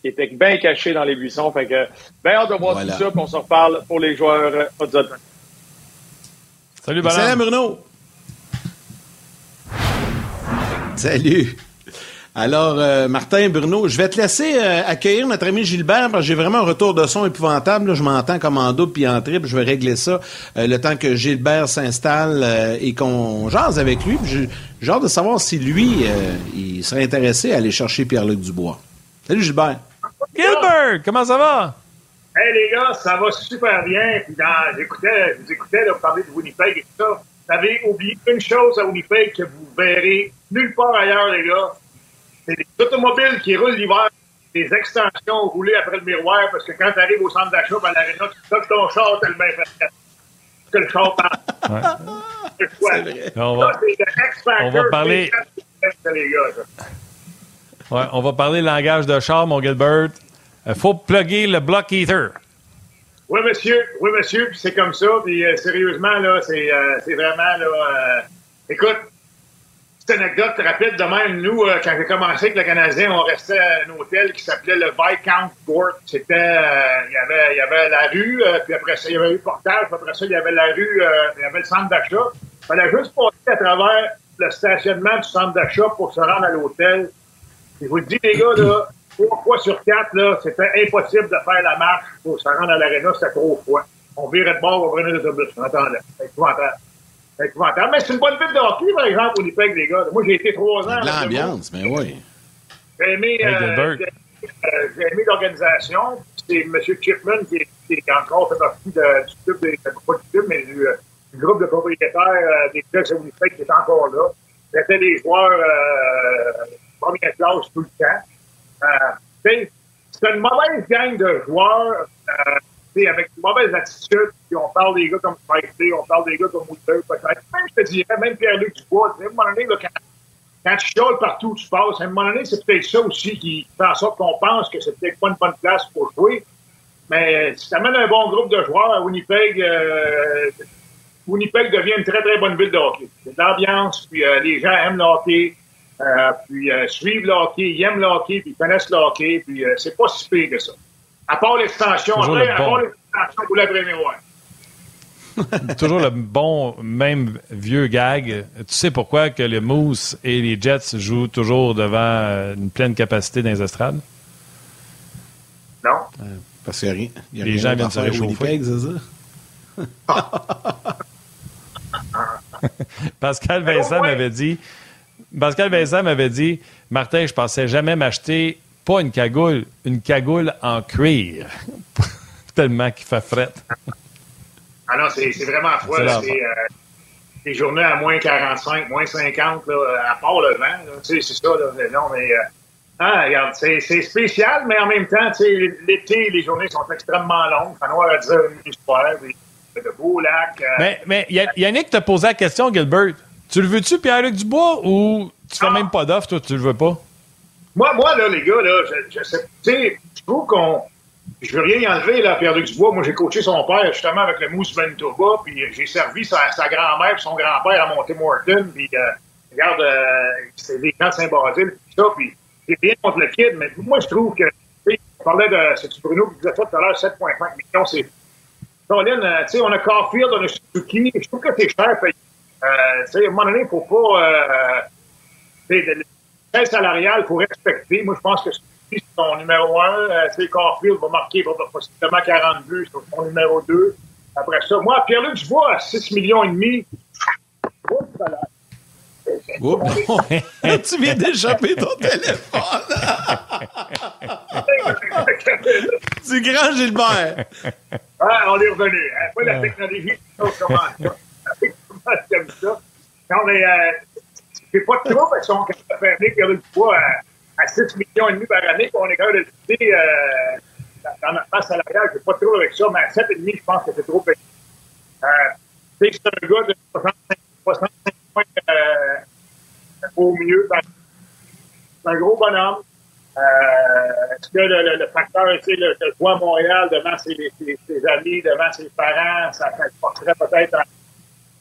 qui était bien caché dans les buissons. Fait que, bien hâte de voir tout ça, puis on se reparle pour les joueurs euh, Salut, Bernard. Salut, Bruno. Salut. Alors, euh, Martin, Bruno, je vais te laisser euh, accueillir notre ami Gilbert, parce que j'ai vraiment un retour de son épouvantable. je m'entends comme en double puis en triple. Je vais régler ça le temps que Gilbert s'installe et qu'on jase avec lui. J'ai hâte de savoir si lui, il serait intéressé à aller chercher Pierre-Luc Dubois. Salut, Gilbert. Gilbert, comment ça va? Hey les gars, ça va super bien. Puis j'écoutais, vous écoutais là, parler de Winnipeg et tout ça. Vous avez oublié une chose à Winnipeg que vous verrez nulle part ailleurs, les gars. C'est des automobiles qui roulent l'hiver, des extensions roulées après le miroir, parce que quand tu arrives au centre d'achat, à l'aréna, tu toques ton char tellement que le char passe. Ouais. C'est vrai. On va, on va parler. Les gars, On va parler langage de char, mon Gilbert. Il faut plugger le block heater. Oui, monsieur. Oui, monsieur. c'est comme ça. Puis euh, sérieusement, là, c'est, euh, vraiment là. Euh, écoute, petite anecdote rapide de même. Nous, quand j'ai commencé avec le Canadien, on restait à un hôtel qui s'appelait le Viscount Court. C'était, il y avait, y avait la rue, puis après ça, il y avait eu portage, puis après ça, il y avait la rue, il y avait le centre d'achat. Il fallait juste passer à travers le stationnement du centre d'achat pour se rendre à l'hôtel. Je vous le dis, les gars, là, trois fois sur quatre, là, c'était impossible de faire la marche pour se rendre à l'aréna, c'était trop froid. On virait de bord, on prenait l'autobus. On attendait. C'est épouvantable. C'est épouvantable. Mais c'est une bonne ville de hockey, par exemple, au Winnipeg, les gars. Moi, j'ai été trois ans. L'ambiance, mais oui. J'ai aimé, euh, euh, j'ai aimé l'organisation. C'est M. Chipman qui est, qui est encore fait partie de, du club, des, pas du club, mais du, euh, du groupe de propriétaires euh, des clubs de Winnipeg qui est encore là. C'était des joueurs euh, première classe tout le temps. Euh, c'est une mauvaise gang de joueurs. Euh, avec une mauvaise attitude, puis on parle des gars comme Spike on parle des gars comme Wooter, peut-être. Même, je te dirais, même Pierre-Luc Dubois, à un moment donné, quand, quand tu chiales partout où tu passes, à un moment donné, c'est peut-être ça aussi qui fait en sorte qu'on pense que c'est peut-être pas une bonne place pour jouer. Mais si tu un bon groupe de joueurs à Winnipeg, euh, Winnipeg devient une très, très bonne ville de hockey. C'est de l'ambiance, puis les gens aiment le hockey, puis euh, suivent le hockey, ils aiment le hockey, puis ils connaissent le hockey, puis euh, c'est pas si pire que ça. À part l'extension, après, à part l'extension, vous l'avez ouais. Toujours le bon, même vieux gag. Tu sais pourquoi que les Moose et les Jets jouent toujours devant une pleine capacité dans les estrades? Non. parce qu'il y a rien. les gens viennent se réchauffer. c'est ça? Pascal Vincent m'avait dit Pascal Vincent m'avait dit Martin, je pensais jamais m'acheter pas une cagoule, une cagoule en cuir. Tellement qu'il fait fret. ah non, c'est vraiment froid. C'est euh, des journées à moins 45, moins 50, là, à part le vent. C'est ça. Là, non, mais. Euh, ah, regarde, c'est spécial, mais en même temps, l'été, les journées sont extrêmement longues. Ça à dire une histoire, de beaux lacs. Euh, mais, mais Yannick t'a posé la question, Gilbert. Tu le veux-tu, Pierre-Luc Dubois, ou tu fais ah. même pas d'offre, toi, tu le veux pas? Moi, moi, là, les gars, là, je, sais, tu sais, je trouve qu'on. Je veux rien y enlever, là, Pierre-Luc Dubois. Moi, j'ai coaché son père, justement, avec le Mousse Manitoba, puis j'ai servi sa, grand-mère et son grand-père à monter Morton, puis euh, regarde, euh, c'est des gens de Saint-Basile, puis ça, puis j'ai rien contre le kid, mais moi, je trouve que, tu sais, on parlait de, c'est Bruno qui disait ça tout à l'heure, 7,5 millions, c'est. Colin, euh, tu sais, on a Caulfield, on a Suzuki, je trouve que c'est cher payé euh, à un moment donné, il ne faut pas. Euh, le salarial, il faut respecter. Moi, je pense que c'est son numéro un. Euh, Carfield va marquer va, possiblement 40 buts, c'est son numéro 2. Après ça, moi, Pierre-Luc, je vois à 6 millions et demi. tu viens d'échapper ton téléphone. du grand Gilbert. Ah, on est revenu. Hein. Pas la technologie, comment comme ça. Non, mais euh, c'est pas trop parce qu'on est capable de faire venir Pierre poids à, à 6 millions et demi par année, qu'on est capable de le euh, dans notre masse salariale. Je pas trop avec ça, mais à 7,5, je pense que c'est trop petit. Euh, c'est un gars de 65, 65 points euh, au mieux. C'est un gros bonhomme. Euh, est-ce que le, facteur, tu sais, le, le à Montréal devant ses, amis, devant ses parents, ça, ça porterait peut-être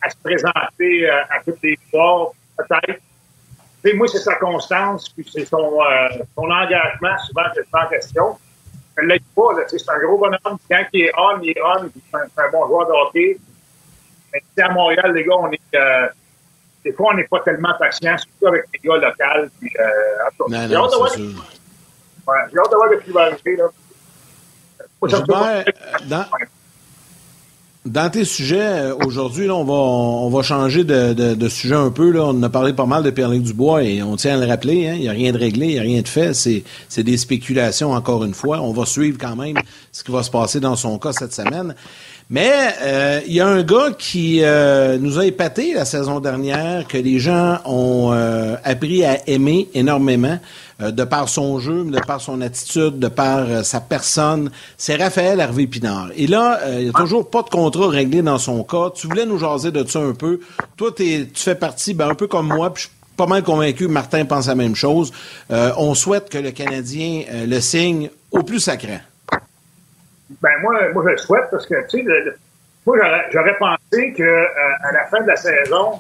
à se présenter euh, à toutes les soirs, peut-être. Tu sais, moi, c'est sa constance, puis c'est son, euh, son engagement, souvent, que je en question. Je ne l'aide pas, c'est un gros bonhomme. Quand il est on, il est on, c'est un, un, bon joueur de hockey. Mais sais, à Montréal, les gars, on est... Euh, des fois, on n'est pas tellement patient, surtout avec les gars locaux. Puis, euh. Ouais, j'ai hâte de voir va arriver, là. Gilbert, dans, dans tes sujets, euh, aujourd'hui, on va, on va changer de, de, sujet un peu. On a parlé pas mal de Pierre-Luc Dubois et on tient à le rappeler. Hein, il n'y a rien de réglé, il n'y a rien de fait. C'est, c'est des spéculations, encore une fois. On va suivre quand même ce qui va se passer dans son cas cette semaine. Mais euh, il y a un gars qui euh, nous a épaté la saison dernière, que les gens ont appris à aimer énormément. Euh, de par son jeu, de par son attitude, de par euh, sa personne. C'est Raphaël Hervé Pinard. Et là, euh, il n'y a toujours pas de contrat réglé dans son cas. Tu voulais nous jaser de ça un peu. Toi, tu fais partie, ben, un peu comme moi, puis je suis pas mal convaincu que Martin pense la même chose. on souhaite que le Canadien le signe au plus sacré. Ben moi, moi je le souhaite parce que tu sais, moi j'aurais pensé que à la fin de la saison,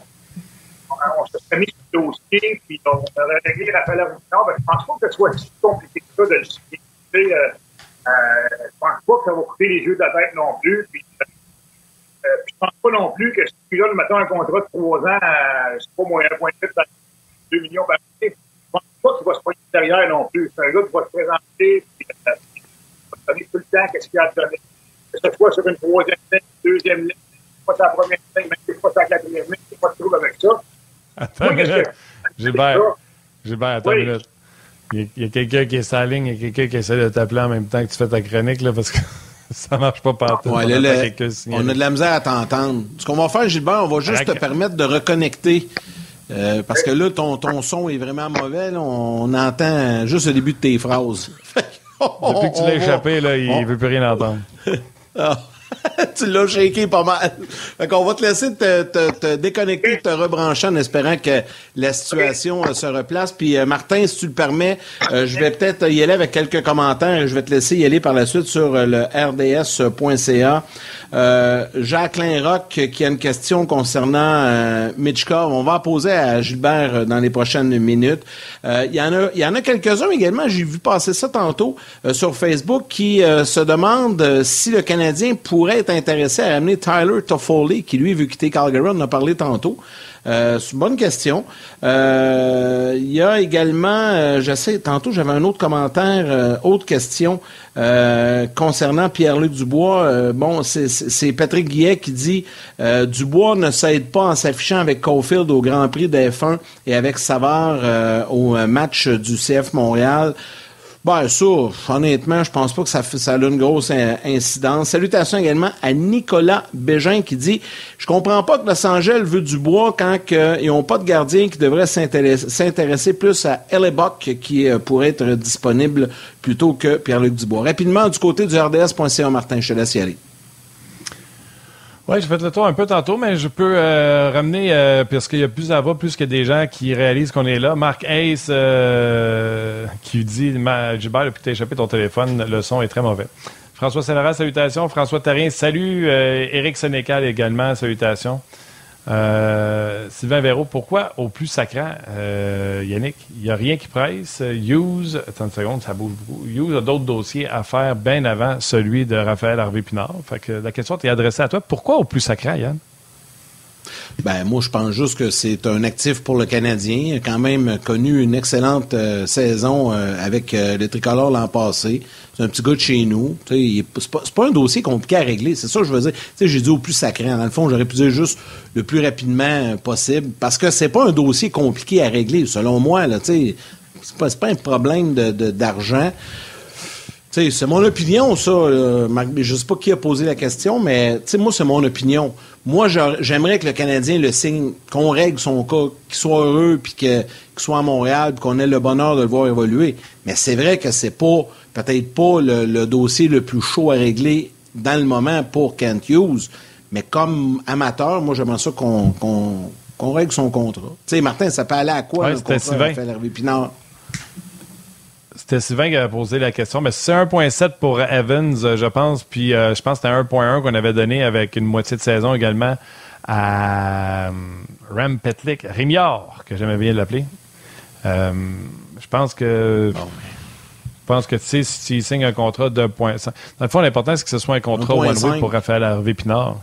on se serait mis dossier, puis on aurait réglé. Ben, je pense pas que ce soit si compliqué que ça de le signer. Euh, euh, pense pas que ça va coûter les yeux de la tête non plus. Puis, euh, euh je pense pas non plus que si tu donnes, mettons, un contrat de trois ans à, je sais pas moi, 1,8 2 millions par année, je pense pas qu'il va se pointer derrière non plus. C'est un gars qui va se présenter, puis euh, va te donner tout le temps qu'est-ce qu'il a à donner. Que ce soit sur une troisième ligne, deuxième ligne, pas sa première ligne, même pas sa quatrième ligne, c'est pas de trouble avec ça. Attends une minute. Gilbert, Gilbert, attends une minute. Il y a, quelqu'un qui est sur la ligne, il y a quelqu'un qui essaie de t'appeler en même temps que tu fais ta chronique, là, parce que ça marche pas partout. Ouais, on, là, on a de la misère à t'entendre. Ce qu'on va faire, Gilbert, on va juste te permettre de reconnecter. Euh, parce que là, ton, ton son est vraiment mauvais. On entend juste le début de tes phrases. Depuis que tu l'as échappé, là, il ne veut plus rien entendre. Ah. tu l'as shaké pas mal. Fait qu'on va te laisser te, te, te, déconnecter, te rebrancher en espérant que la situation euh, se replace. Puis euh, Martin, si tu le permets, euh, je vais peut-être y aller avec quelques commentaires et je vais te laisser y aller par la suite sur le rds.ca. Jacqueline Rock qui a une question concernant Mitchkov. On va poser à Gilbert dans les prochaines minutes. Il y en a, y en a quelques-uns également. J'ai vu passer ça tantôt sur Facebook qui se demandent si le Canadien pourrait être intéressé à ramener Tyler Toffoli, qui lui veut quitter Calgary. On en a parlé tantôt. Euh, c'est une bonne question. Euh, il y a également, euh, je sais, tantôt j'avais un autre commentaire, autre question concernant Pierre-Luc Dubois. bon, c'est Patrick Guillet qui dit Dubois ne s'aide pas en s'affichant avec Caulfield au Grand Prix d'F1 et avec Savard au match du CF Montréal. Ben, ça, honnêtement, je pense pas que ça, ça a une grosse incidence. Salutations également à Nicolas Bégin qui dit Je comprends pas que Los Angeles veut du bois quand ils n'ont pas de gardien qui devrait s'intéresser plus à Hellebuck qui euh, pourrait être disponible plutôt que Pierre-Luc Dubois. Rapidement, du côté du RDS.ca, Martin, je te laisse y aller. Oui, j'ai fait le tour un peu tantôt, mais je peux euh, ramener, euh, parce qu'il y a plus à voir, plus que des gens qui réalisent qu'on est là. Marc Ace euh, qui dit Gilbert, depuis que tu échappé ton téléphone, le son est très mauvais. François Sénéral, salutations. François Tarin, salut. Éric Sénécal également, salutations. Euh, Sylvain Véro, pourquoi au plus sacrant, euh, Yannick, il n'y a rien qui presse. Hughes, attends une seconde, ça bouge beaucoup. Hughes a d'autres dossiers à faire bien avant celui de Raphaël Harvey-Pinard. Fait que la question est adressée à toi. Pourquoi au plus sacrant, Yann? Ben moi, je pense juste que c'est un actif pour le Canadien. Il a quand même connu une excellente euh, saison euh, avec euh, les tricolores l'an passé. C'est un petit gars de chez nous. C'est pas, pas un dossier compliqué à régler. C'est ça que je veux dire. J'ai dit au plus sacré. Dans le fond, j'aurais pu dire juste le plus rapidement possible. Parce que c'est pas un dossier compliqué à régler, selon moi. C'est pas, pas un problème d'argent. De, c'est mon opinion, ça. Je je sais pas qui a posé la question, mais moi, c'est mon opinion. Moi, j'aimerais que le Canadien le signe, qu'on règle son cas, qu'il soit heureux, puis qu'il soit à Montréal, puis qu'on ait le bonheur de le voir évoluer. Mais c'est vrai que c'est pas, peut-être pas le, dossier le plus chaud à régler dans le moment pour Kent Hughes. Mais comme amateur, moi, j'aimerais ça qu'on règle son contrat. Tu sais, Martin, ça peut aller à quoi, le contrat Hervé Pinard? C'était Sylvain qui avait posé la question, mais c'est 1.7 pour Evans, euh, je pense, puis euh, je pense que c'était 1.1 qu'on avait donné avec une moitié de saison également à euh, Ram Petlik, Rémiard, que j'aimais bien l'appeler. je pense que... Je pense que, tu sais, s'il signe un contrat de 1.5... Dans le fond, l'important, c'est que ce soit un contrat one-way pour Raphaël Harvey-Pinard.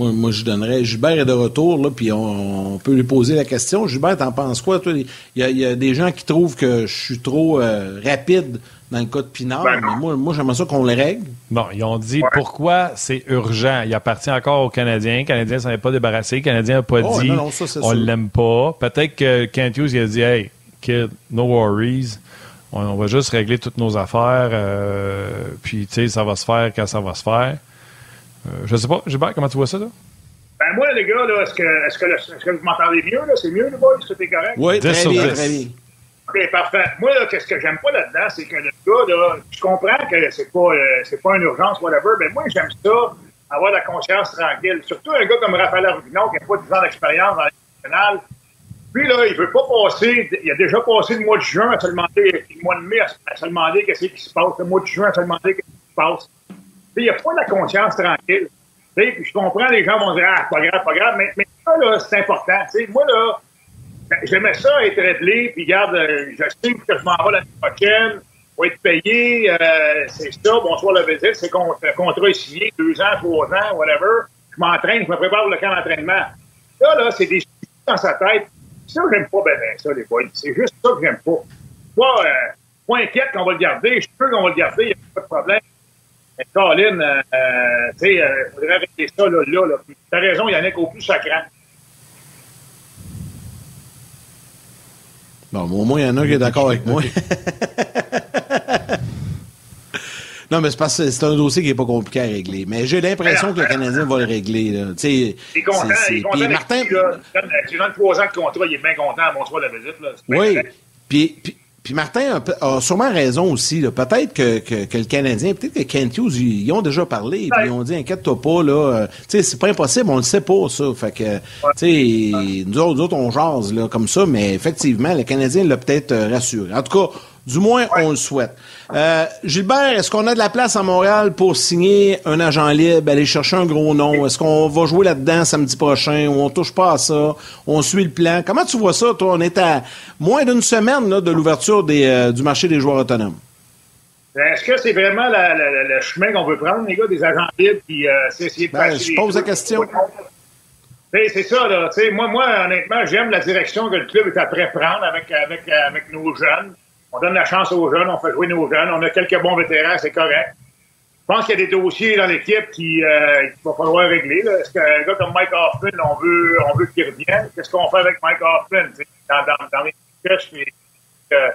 Moi, moi, je donnerais. Gilbert est de retour, là, puis on, peut lui poser la question. Gilbert, t'en penses quoi, toi? Il y, a, des gens qui trouvent que je suis trop euh, rapide dans le cas de Pinard, ben mais moi, moi j'aimerais ça qu'on le règle. Bon, ils ont dit pourquoi c'est urgent? Il appartient encore aux Canadiens. Les Canadiens ne s'en est pas débarrassé. Les Canadiens n'ont pas oh, dit non, on l'aime pas. Peut-être que Kent Hughes il a dit Hey, kid, no worries. On, va juste régler toutes nos affaires. Euh, puis, tu sais, ça va se faire quand ça va se faire. Euh, je sais pas, Gilbert, comment tu vois ça, là? Ben moi, les gars, là, est-ce que, est-ce que, est-ce que vous m'entendez mieux, là? C'est mieux, les boys? Est-ce que correct? Oui, très bien, très bien. OK, parfait. Moi, là, qu'est-ce que j'aime pas là-dedans, c'est que le gars, là, je comprends que c'est pas, euh, c'est pas une urgence, whatever, mais moi, j'aime ça, avoir la conscience tranquille. Surtout un gars comme Raphaël Arvinon, qui n'a pas 10 ans d'expérience dans nationale. Puis, là, il veut pas passer, il a déjà passé le mois de juin à se demander, le mois de mai à se demander qu'est-ce qui se passe, le mois de juin à se demander qu'est-ce qui se passe. Il n'y a pas la conscience tranquille. Puis je comprends, les gens vont dire Ah, pas grave, pas grave, mais, mais ça, là, c'est important. T'sais, moi, là, ben, j'aimais ça être réglé, puis regarde, euh, je sais que je m'en vais l'année prochaine, pour être payé, euh, c'est ça, bonsoir le visite, c'est qu'on un contrat est signé, deux ans, trois ans, whatever. Je m'entraîne, je me prépare pour le camp d'entraînement. Ça, là, c'est des choses dans sa tête. Ça, j'aime pas ben ça, les boys. C'est juste ça que j'aime pas. Pas, euh, pas inquiète qu'on va le garder, je suis sûr qu'on va le garder, il n'y a pas de problème. Mais Colin, euh, euh, tu sais, il euh, faudrait arrêter ça là. là, là. T'as raison, il y en a qu'au plus sacrant. Bon, au moins, il y en a qui est d'accord avec moi. non, mais c'est parce que c'est un dossier qui n'est pas compliqué à régler. Mais j'ai l'impression que le Canadien va le régler. Là. Il est content. Il est content. Martin... Tu donnes trois ans de contrat, il est bien content à mon soir de visite. Là. Oui. Puis, puis, puis Martin a, sûrement raison aussi. Peut-être que, que, le Canadien, peut-être que Kent Hughes, ils, ont déjà parlé, puis ils ont dit inquiète-toi pas, là. Euh, tu sais, c'est pas impossible, on le sait pas, ça. Fait que, tu sais, nous, autres, nous autres, on jase, là, comme ça, mais effectivement, le Canadien l'a peut-être euh, rassuré. En tout cas, du moins, on le souhaite. Euh, Gilbert, est-ce qu'on a de la place à Montréal pour signer un agent libre, aller chercher un gros nom? Est-ce qu'on va jouer là-dedans samedi prochain? Ou on touche pas à ça? On suit le plan? Comment tu vois ça, toi? On est à moins d'une semaine de l'ouverture euh, du marché des joueurs autonomes. Est-ce que c'est vraiment le chemin qu'on veut prendre, les gars, des agents libres, qui euh, c'est essayer de ben, Je pose la question. C'est ça, là. moi, moi, honnêtement, j'aime la direction que le club est après prendre avec, avec, avec nos jeunes on donne la chance aux jeunes, on fait jouer nos jeunes, on a quelques bons vétérans, c'est correct. Je pense qu'il y a des dossiers dans l'équipe qui euh, qu'il va falloir régler. Est-ce qu'un gars comme Mike Hoffman, on veut, on veut qu'il revienne? Qu'est-ce qu'on fait avec Mike Hoffman? Dans, dans, dans mes je euh,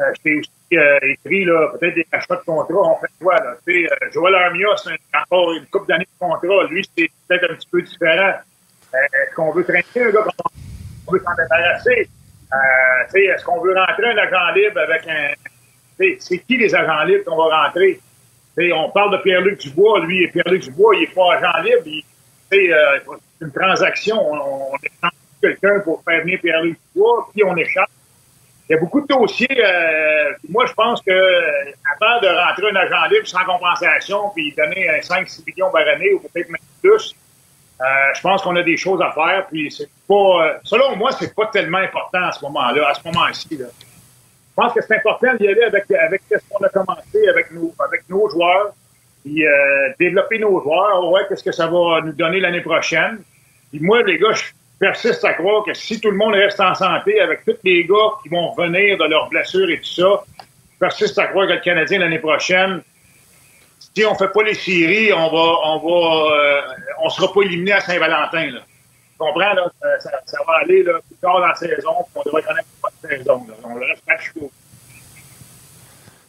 euh, t'ai aussi euh, écrit peut-être des achats de contrat. On fait quoi? Là? euh, Joël Armia, c'est encore une couple d'années de contrat. Lui, c'est peut-être un petit peu différent. Est-ce qu'on veut traîner un gars on veut s'en débarrasser? Euh, est-ce qu'on veut rentrer un agent libre avec un. C'est qui les agents libres qu'on va rentrer? on parle de Pierre-Luc Dubois. Lui, Pierre-Luc Dubois, il n'est pas agent libre. Euh, c'est une transaction. On, on échange quelqu'un pour faire venir Pierre-Luc Dubois, puis on échange. Il y a beaucoup de dossiers. Euh, moi, je pense que avant de rentrer un agent libre sans compensation, puis donner 5-6 millions par année, ou peut-être même plus, euh, je pense qu'on a des choses à faire, puis c'est pas, euh, selon moi, c'est pas tellement important à ce moment-là, à ce moment-ci. Je pense que c'est important d'y aller avec, avec ce qu'on a commencé avec nos, avec nos joueurs, puis euh, développer nos joueurs. Ouais, qu'est-ce que ça va nous donner l'année prochaine. Puis moi, les gars, je persiste à croire que si tout le monde reste en santé, avec tous les gars qui vont revenir de leurs blessures et tout ça, je persiste à croire que le Canadien l'année prochaine si on fait pas les séries, on va, on va, euh, on sera pas éliminé à Saint-Valentin. Là. Tu comprends, là? Ça, ça, va aller là, plus tard dans la saison, puis on devrait connaître pas de saison. Là. On le reste pas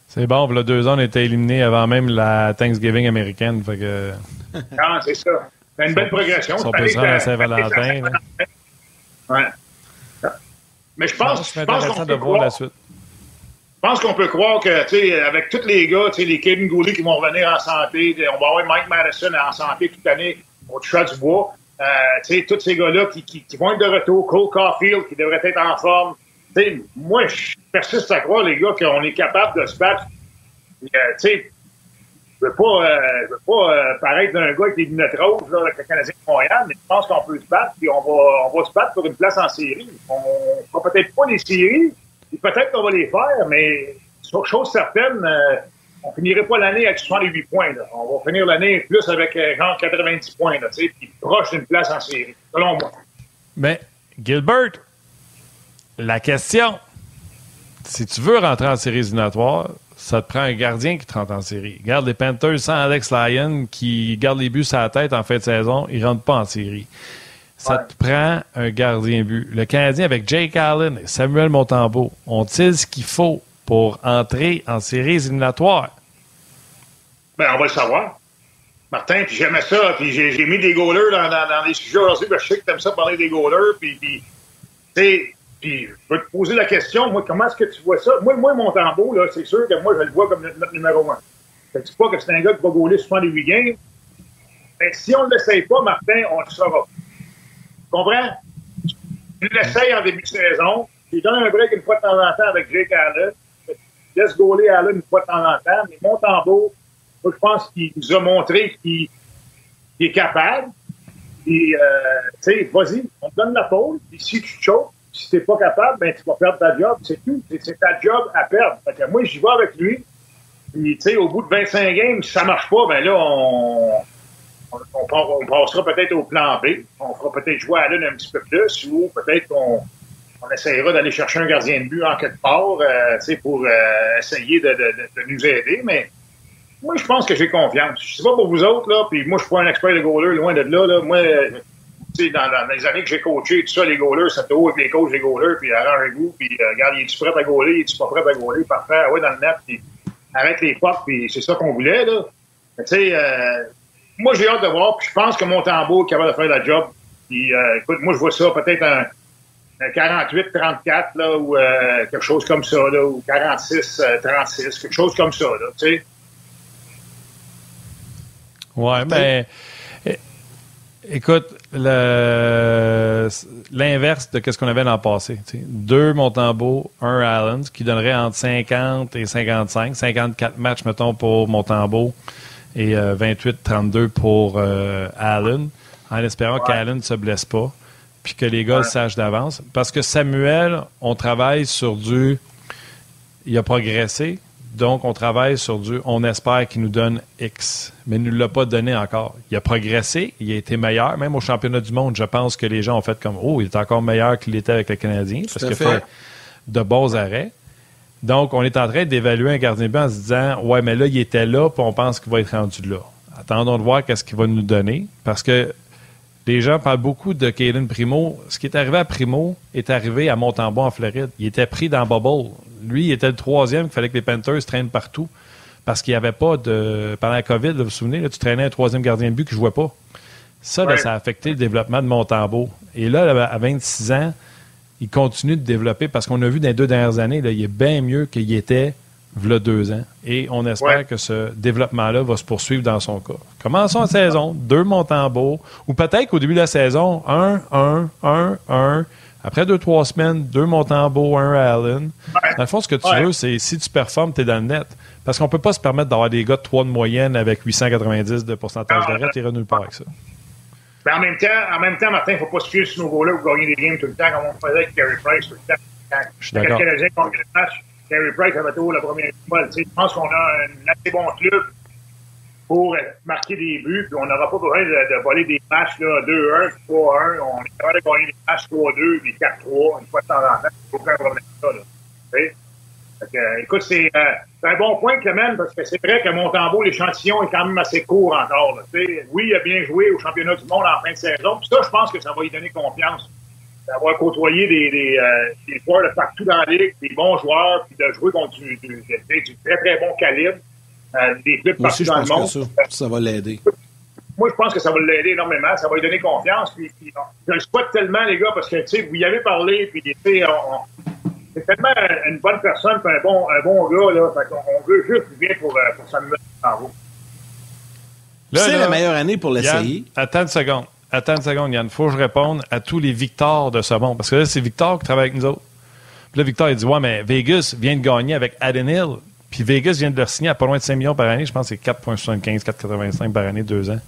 C'est bon, le deux ans, on était éliminés avant même la Thanksgiving américaine. Fait que... Non, c'est ça. C'est une belle progression. On peut se rendre à Saint-Valentin. Ouais. Mais je pense, je pense qu'on de voir la suite. Je pense qu'on peut croire que, tu sais, avec tous les gars, tu sais, les Kevin Gooley qui vont revenir en santé, on va avoir Mike Madison en santé toute l'année au chat du bois. Euh, tu sais, tous ces gars-là qui, qui, vont être de retour, Cole Caulfield qui devrait être en forme. Tu sais, moi, je persiste à croire, les gars, qu'on est capable de se battre. Euh, tu sais, je veux pas, euh, je veux pas euh, paraître d'un gars avec des lunettes roses, là, avec le Canadien de Montréal, mais je pense qu'on peut se battre, puis on va, on va se battre pour une place en série. On fera peut-être pas les séries, peut-être qu'on va les faire, mais chose certaine, euh, on finirait pas l'année avec 68 points. On va finir l'année plus avec euh, genre 90 points, là, proche d'une place en série, selon moi. Mais, Gilbert, la question, si tu veux rentrer en série éliminatoire, ça te prend un gardien qui te rentre en série. Garde les Panthers sans Alex Lyon qui garde les buts sur la tête en fin de saison, ils rentrent pas en série ça te prend un gardien but. Le Canadien avec Jake Allen et Samuel Montembeau ont-ils ce qu'il faut pour entrer en séries éliminatoires? Ben, on va le savoir. Martin, puis j'aimais ça, puis j'ai mis des goalers dans, dans, dans les sujets aujourd'hui, parce que je sais que t'aimes ça parler des goalers, puis, puis tu puis je vais te poser la question, moi, comment est-ce que tu vois ça? Moi, moi Montembeau, là, c'est sûr que moi, je le vois comme notre, numéro un. Je ne dis pas que c'est un gars qui va goaler souvent les huit games, mais si on ne l'essaye pas, Martin, on le saura comprends? Tu l'essayes en début de saison. Tu donnes un break une fois de temps en temps avec Jake Allen. Tu laisses gauler Allen une fois de temps en temps. Mais Montembeau, moi, je pense qu'il nous a montré qu'il est capable. Et, euh, tu sais, vas-y, on te donne la pause. Puis si tu choques, si t'es pas capable, ben, tu vas perdre ta job. C'est tout. C'est ta job à perdre. Fait que moi, j'y vais avec lui. Puis, tu sais, au bout de 25 games, si ça marche pas, ben là, on, on, passera peut-être au plan B. On fera peut-être jouer à l'une un petit peu plus ou peut-être qu'on on essaiera d'aller chercher un gardien de but en quelque part euh, pour euh, essayer de, nous aider. Mais moi, je pense que j'ai confiance. Je sais pas pour vous autres, là, puis moi, je suis pas un expert de goaler, loin de là. là. Moi, dans, dans, les années que j'ai coaché, tout ça, les goalers, ça haut avec les coachs des goalers, puis arrangez-vous, puis euh, regarde, es-tu prêt à goaler, es-tu pas prêt à goaler, parfait, ah ouais, dans le net, puis arrête les portes, puis c'est ça qu'on voulait, là. Tu sais, moi, j'ai hâte de voir. Puis je pense que mon tambour est capable de faire la job. Puis, euh, écoute, moi, je vois ça peut-être un, 48-34, là, ou euh, quelque chose comme ça, là, ou 46-36, quelque chose comme ça, là, tu sais. Ouais, mais ben, écoute, l'inverse de ce qu'on avait l'an passé. Deux Montembeau, un Allen, ce qui donnerait entre 50 et 55. 54 matchs, mettons, pour Montembeau et 28-32 euh, pour euh, Allen, en espérant qu'Allen ne se blesse pas, puis que les gars le sachent d'avance. Parce que Samuel, on travaille sur du... Il a progressé, donc, on travaille sur du on espère qu'il nous donne X, mais il ne nous l'a pas donné encore. Il a progressé, il a été meilleur. Même au championnat du monde, je pense que les gens ont fait comme Oh, il est encore meilleur qu'il était avec les Canadiens parce qu'il a fait de bons arrêts. Donc, on est en train d'évaluer un gardien de but en se disant Ouais, mais là, il était là, puis on pense qu'il va être rendu là. Attendons de voir qu'est-ce qu'il va nous donner parce que les gens parlent beaucoup de Caden Primo. Ce qui est arrivé à Primo est arrivé à Montembeau en Floride. Il était pris dans Bubble. Lui, il était le troisième qu'il fallait que les Panthers traînent partout parce qu'il n'y avait pas de. Pendant la COVID, vous vous souvenez, tu traînais un troisième gardien de but qui ne jouait pas. Ça, ça a affecté le développement de Montembeau. Et là, à 26 ans, il continue de développer parce qu'on a vu dans les deux dernières années, là, il est bien mieux qu'il était v'là deux ans. Et on espère que ce développement-là va se poursuivre dans son cas. Commençons la saison, deux Montembeau, ou peut-être qu'au début de la saison, un, un, un, un. Après deux, trois semaines, deux Montembeau, un Allen. Dans le fond, ce que tu veux, c'est si tu performes, tu es dans le net. Parce qu'on ne peut pas se permettre d'avoir des gars de 3 de moyenne avec 890 de pourcentage d'arrêt. Tu nulle part avec ça. Mais en même temps, en même temps, Martin, il ne faut pas se fier ce nouveau-là pour gagner des games tout le temps, comme on faisait avec Carey Price tout le temps. Je suis d'accord. Carey Price avait tout la première fois. Je pense qu'on a un assez bon club pour marquer des buts, puis on n'aura pas besoin de, voler des matchs 2-1, 3-1. On est capable de gagner des matchs 3-2, des 4-3, une fois de temps en temps. Aucun problème avec ça. Là. Écoute, c'est euh, un bon point, Clément, parce que c'est vrai que Montembeau, l'échantillon est quand même assez court encore. Là, oui, il a bien joué au championnat du monde en fin de saison. Puis ça, je pense que ça va lui donner confiance d'avoir côtoyé des, des, euh, des, joueurs de partout dans la ligue, des bons joueurs, puis de jouer contre du, du, très, très bon calibre, euh, des clubs partout dans le monde. ça, ça va l'aider. Moi, je pense que ça va l'aider énormément. Ça va lui donner confiance. Puis, je le souhaite tellement, les gars, parce que, tu sais, vous y avez parlé, puis, tu sais, c'est tellement une bonne personne, puis un bon, un bon gars, là. Fait on, veut juste bien pour, euh, pour Samuel en haut. C'est la meilleure année pour l'essayer. Attends une seconde. Attends une seconde, Yann. Faut que je réponde à tous les Victor de ce monde. Parce que là, c'est Victor qui travaille avec nous autres. Puis là, Victor, il dit Ouais, mais Vegas vient de gagner avec Aden Hill. Puis Vegas vient de le signer à pas loin de 5 millions par année. Je pense que c'est 4,75, 4,85 par année, deux ans.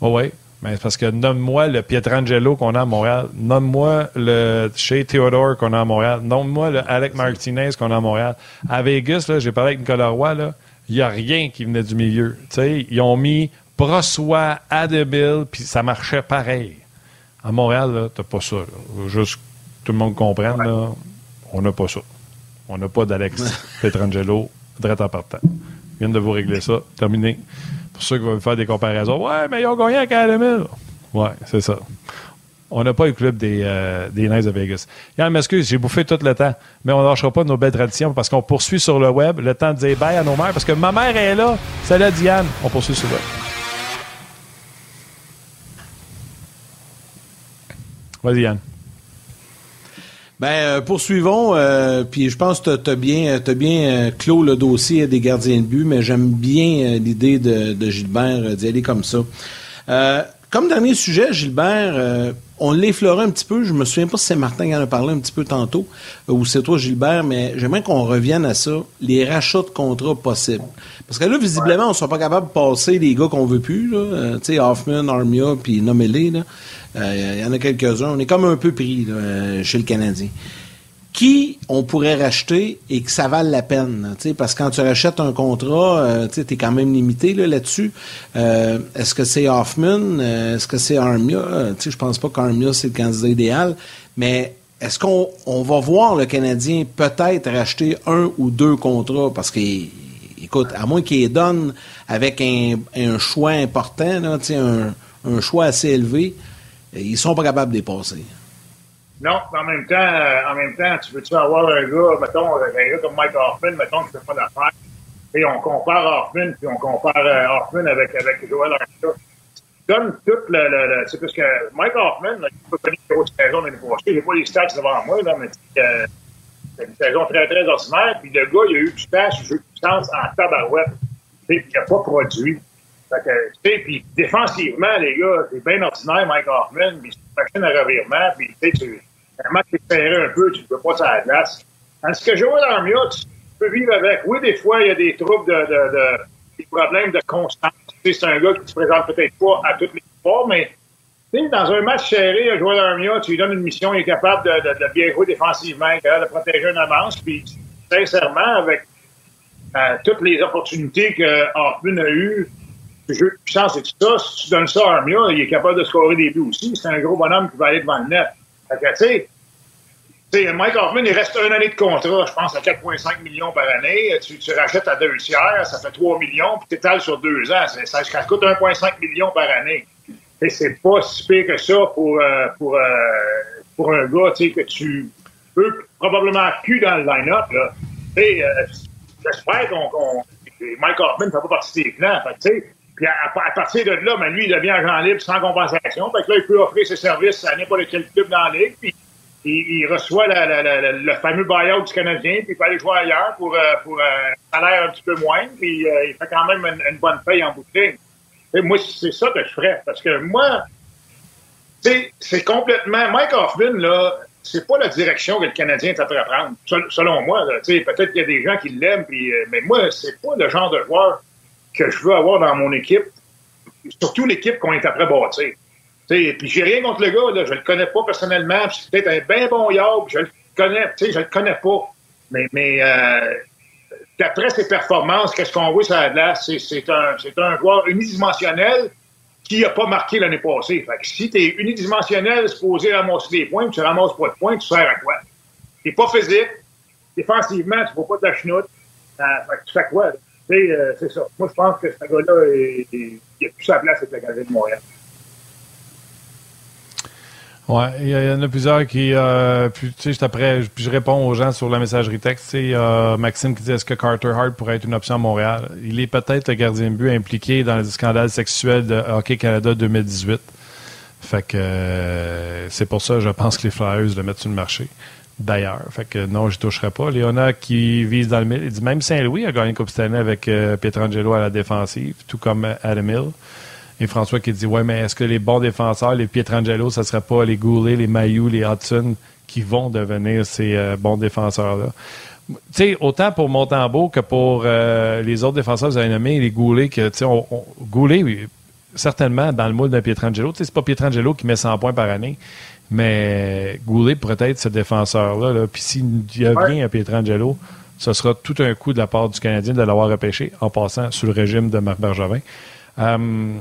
Oh, oui. Mais parce que nomme-moi le Pietrangelo qu'on a à Montréal. Nomme-moi le Shea Theodore qu'on a à Montréal. Nomme-moi le Alec Martinez qu'on a à Montréal. À Vegas, là, j'ai parlé avec Nicolas Roy, là. Il n'y a rien qui venait du milieu. ils ont mis Brossois, Adébile, puis ça marchait pareil. À Montréal, tu n'as pas ça. Juste que tout le monde comprenne, là, on n'a pas ça. On n'a pas d'Alex Petrangelo direct en partant. Je viens de vous régler ça. Terminé. Pour ceux qui veulent faire des comparaisons, ouais, mais ils ont gagné avec Adébile. Ouais, c'est ça. On n'a pas le club des, euh, des Knights de Vegas. Yann, m'excuse, j'ai bouffé tout le temps, mais on ne lâchera pas nos belles traditions parce qu'on poursuit sur le web. Le temps de dire bye à nos mères parce que ma mère est là. Salut Diane. On poursuit sur le web. Vas-y, Yann. Ben, euh, poursuivons. Euh, puis je pense que tu as bien, as bien euh, clos le dossier des gardiens de but, mais j'aime bien l'idée de, de Gilbert d'y aller comme ça. comme dernier sujet, Gilbert, on l'effleurait un petit peu. Je me souviens pas si c'est Martin qui en a parlé un petit peu tantôt, ou c'est toi, Gilbert, mais j'aimerais qu'on revienne à ça, les rachats de contrats possibles. Parce que là, visiblement, on ne sera pas capable de passer les gars qu'on veut plus. tu sais, Hoffman, Armia, puis nommez-les. Il euh, y en a quelques-uns. On est comme un peu pris euh, chez le Canadien. Qui on pourrait racheter et que ça vale la peine? parce que quand tu rachètes un contrat, euh, tu es quand même limité là-dessus. Est-ce que c'est Hoffman? Est-ce que c'est Armia? Je pense pas qu'Armia, c'est le candidat idéal. Mais est-ce qu'on va voir le Canadien peut-être racheter un ou deux contrats? Parce que, écoute, à moins qu'il donne avec un, choix important, un, un choix assez élevé, ils sont pas capables de dépasser. Non, en même temps, euh, en même temps, tu veux-tu avoir un gars, mettons, un gars comme Mike Hoffman, mettons, qui fait pas d'affaires, et on compare Hoffman, puis on compare euh, Hoffman avec, avec Joel Armia. donnes tout le, le, c'est parce que Mike Hoffman, il peut connaître une grosse saison l'année passée. J'ai pas les stats devant moi, là, mais euh, c'est une saison très, très ordinaire. Puis le gars, il a eu du temps sur jeu de puissance en tabarouette. Puis il n'a pas produit. Fait que, tu sais, puis défensivement, les gars, c'est bien ordinaire, Mike Hoffman, puis c'est une à revirement, puis tu sais, tu, match qui un peu, tu ne peux pas sur la glace. Tandis que Joël Armia, tu peux vivre avec. Oui, des fois, il y a des troubles de, de, de des problèmes de constance. C'est un gars qui se présente peut-être pas à toutes les fois, mais dans un match serré, Joël Armia, tu lui donnes une mission, il est capable de, bien jouer défensivement, de protéger une avance, puis sincèrement, avec euh, toutes les opportunités que Hoffman a eues, jeu de et tout ça, si tu donnes ça à Armia, il est capable de scorer des buts aussi. C'est un gros bonhomme qui va aller devant le net. Fait que, tu sais, Mike Hoffman, il reste une année de contrat, je pense, à 4,5 millions par année. Tu, rachètes à deux tiers, ça fait 3 millions, puis tu étales sur deux ans. Ça, coûte 1,5 million par année. Et c'est pas si pire que ça pour, euh, pour, euh, pour un gars, tu que tu peux probablement plus dans le line-up, là. Euh, j'espère qu'on, qu Mike Hoffman ne fait pas partie des plans. Tu sais, puis à, partir de là, ben, lui, il devient agent libre sans compensation. Fait que là, il peut offrir ses services à n'importe quel club dans la ligue. Puis il, reçoit le fameux buyout du Canadien, puis il peut aller jouer ailleurs pour, euh, pour euh, un salaire un petit peu moins. Puis euh, il fait quand même une, bonne paye en boutique. Et moi, c'est ça que je ferais. Parce que moi, c'est complètement. Mike Hoffman, là, c'est pas la direction que le Canadien est à prendre. Selon moi, peut-être qu'il y a des gens qui l'aiment, mais moi, c'est pas le genre de joueur que je veux avoir dans mon équipe, surtout l'équipe qu'on est après bâtir. Puis j'ai rien contre le gars, là, je le connais pas personnellement, c'est peut-être un bien bon yard, je le connais, je le connais pas. Mais, euh, d'après ses performances, qu'est-ce qu'on voit sur la glace, c'est un, un joueur unidimensionnel qui n'a pas marqué l'année passée. Fait que si tu es unidimensionnel, supposé ramasser des points, tu ramasses pas de points, tu sers à quoi? T'es pas physique, défensivement, tu ne pas de la chenoute. Euh, fait que tu fais quoi? Euh, c'est ça. Moi, je pense que ce gars-là, il a plus sa place avec le Canadien de Montréal. Oui, il y, en a plusieurs qui. Euh, puis, après, puis je réponds aux gens sur la messagerie texte. Euh, Maxime qui dit est-ce que Carter Hart pourrait être une option à Montréal? Il est peut-être le gardien de but impliqué dans les scandales sexuels de Hockey Canada 2018. Fait que euh, c'est pour ça, je pense que les Flyers le mettent sur le marché d'ailleurs. Fait que non, je toucherai pas. Léona qui vise dans le mille. Il dit même Saint-Louis a gagné Coupe Stanley avec euh, Pietrangelo à la défensive, tout comme Adam Hill. Et François qui dit Ouais, mais est-ce que les bons défenseurs, les Pietrangelo, ça serait pas les Goulet, les Mayou, les Hudson qui vont devenir ces euh, bons défenseurs-là? Tu sais, autant pour Montembeau que pour euh, les autres défenseurs, vous avez nommé les Goulet, que, tu sais, on, Goulet, certainement, dans le moule de Pietrangelo. Tu sais, c'est pas Pietrangelo qui met 100 points par année, mais Goulet pourrait être ce défenseur-là. Puis s'il bien à Pietrangelo, ce sera tout un coup de la part du Canadien de l'avoir repêché en passant sous le régime de Marc Bergevin. Euh,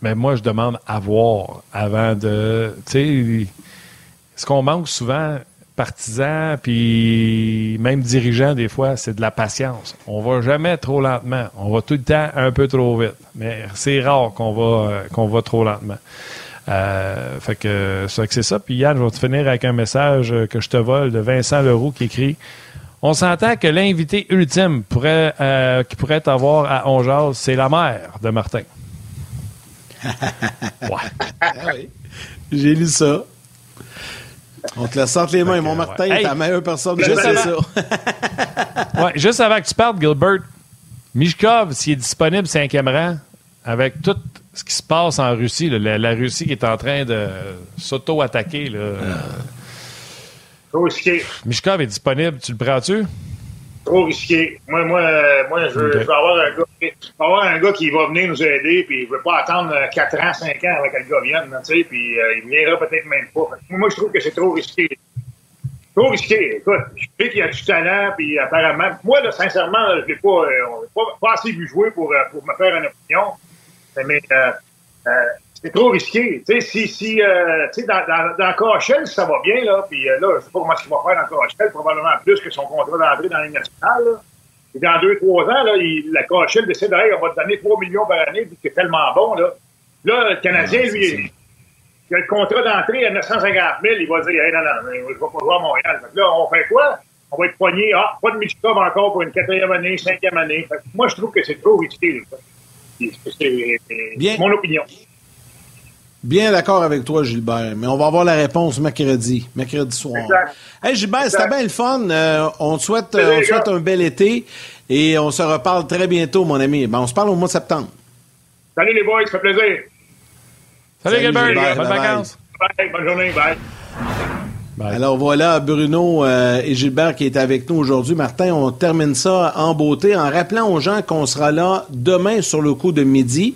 mais moi, je demande à voir avant de. Tu sais, ce qu'on manque souvent, partisans, puis même dirigeants, des fois, c'est de la patience. On va jamais trop lentement. On va tout le temps un peu trop vite. Mais c'est rare qu'on va, qu'on va trop lentement. Euh, fait que c'est ça. Puis Yann, je vais te finir avec un message que je te vole de Vincent Leroux qui écrit On s'entend que l'invité ultime pourrait, euh, qui pourrait avoir à Ongeaz, c'est la mère de Martin. ouais. Ah J'ai lu ça. On te la sorte les mains. Mon Martin est la meilleure personne. Juste avant... ça. ouais, juste avant que tu partes, Gilbert, Mishkov, s'il est disponible cinquième rang, avec tout ce qui se passe en Russie, la, Russie qui est en train de s'auto-attaquer. Trop risqué. Mishkov est disponible, tu le prends-tu? Trop risqué. Moi, moi, moi je, veux, avoir un gars, avoir un gars qui va venir nous aider, puis je veux pas attendre 4 ans, 5 ans avant que le gars vienne, tu sais, puis euh, il viendra peut-être même pas. Moi, je trouve que c'est trop risqué. Trop risqué. Écoute, je sais qu'il y a du talent, puis apparemment, moi, là, sincèrement, je l'ai pas, euh, pas, pas, assez vu jouer pour, euh, pour me faire une opinion mais euh, euh, c'est trop risqué. Si, si euh, dans, dans, dans KHL, ça va bien, là, puis là, je sais pas comment il va faire dans KHL, probablement plus que son contrat d'entrée dans la nationale, là. Et dans deux, trois ans, là, il, la KHL décide, hey, on va te donner 3 millions par année, puis c'est tellement bon, là. Là, le Canadien, lui, il a le contrat d'entrée à 950 000, il va dire, hey, non, non, je vais pas jouer à Montréal. Fait que là, on fait quoi? On va être poigné, ah, pas de Michikov encore pour une quatrième année, cinquième année. Fait que moi, je trouve que c'est trop risqué, là. C'est mon opinion. Bien d'accord avec toi, Gilbert, mais on va avoir la réponse mercredi, mercredi soir. Hey, Gilbert, c'était bien le fun. Euh, on souhaite, on souhaite un bel été et on se reparle très bientôt, mon ami. Ben, on se parle au mois de septembre. Salut les boys, ça fait plaisir. Salut, Gilbert, bonnes vacances. Bye, bonne journée, bye. Alors voilà, Bruno euh, et Gilbert qui est avec nous aujourd'hui. Martin, on termine ça en beauté en rappelant aux gens qu'on sera là demain sur le coup de midi.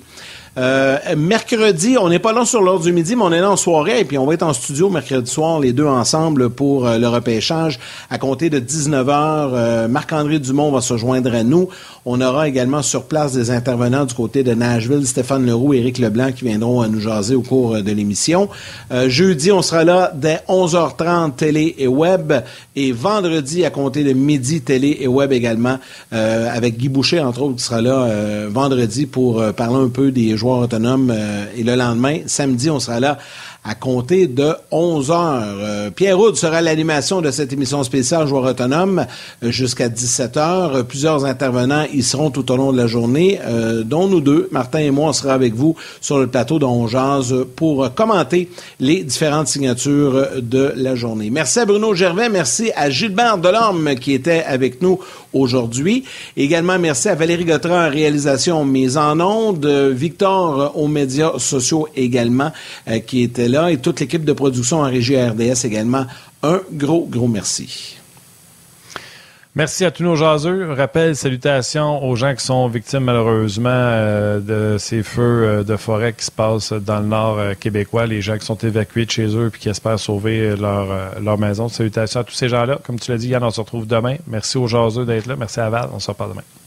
Euh, mercredi, on n'est pas là sur l'heure du midi, mais on est là en soirée et puis on va être en studio mercredi soir, les deux ensemble pour euh, le repêchage à compter de 19h. Euh, Marc-André Dumont va se joindre à nous. On aura également sur place des intervenants du côté de Nashville, Stéphane Leroux, Éric Leblanc qui viendront nous jaser au cours de l'émission. jeudi, on sera là dès 11h30 télé et web et vendredi à compter de midi télé et web également avec Guy Boucher entre autres qui sera là vendredi pour parler un peu des Euh, et le lendemain, samedi, on sera là à compter de 11 heures. Euh, Pierre Roud sera l'animation de cette émission spéciale Joueurs autonomes euh, jusqu'à 17 heures. Plusieurs intervenants y seront tout au long de la journée, dont nous deux, Martin et moi, on sera avec vous sur le plateau d'Onjaz pour commenter les différentes signatures de la journée. Merci à Bruno Gervais, merci à Gilbert Delorme qui était avec nous aujourd'hui. Également, merci à Valérie Gautran en réalisation mise en ondes, Victor aux médias sociaux également qui était et toute l'équipe de production en régie RDS également. Un gros, gros merci. Merci à tous nos jaseux. Rappel, salutations aux gens qui sont victimes malheureusement euh, de ces feux euh, de forêt qui se passent dans le nord euh, québécois, les gens qui sont évacués de chez eux et qui espèrent sauver leur, leur maison. Salutations à tous ces gens-là. Comme tu l'as dit, Yann, on se retrouve demain. Merci aux jaseux d'être là. Merci à Val. On se reparle demain.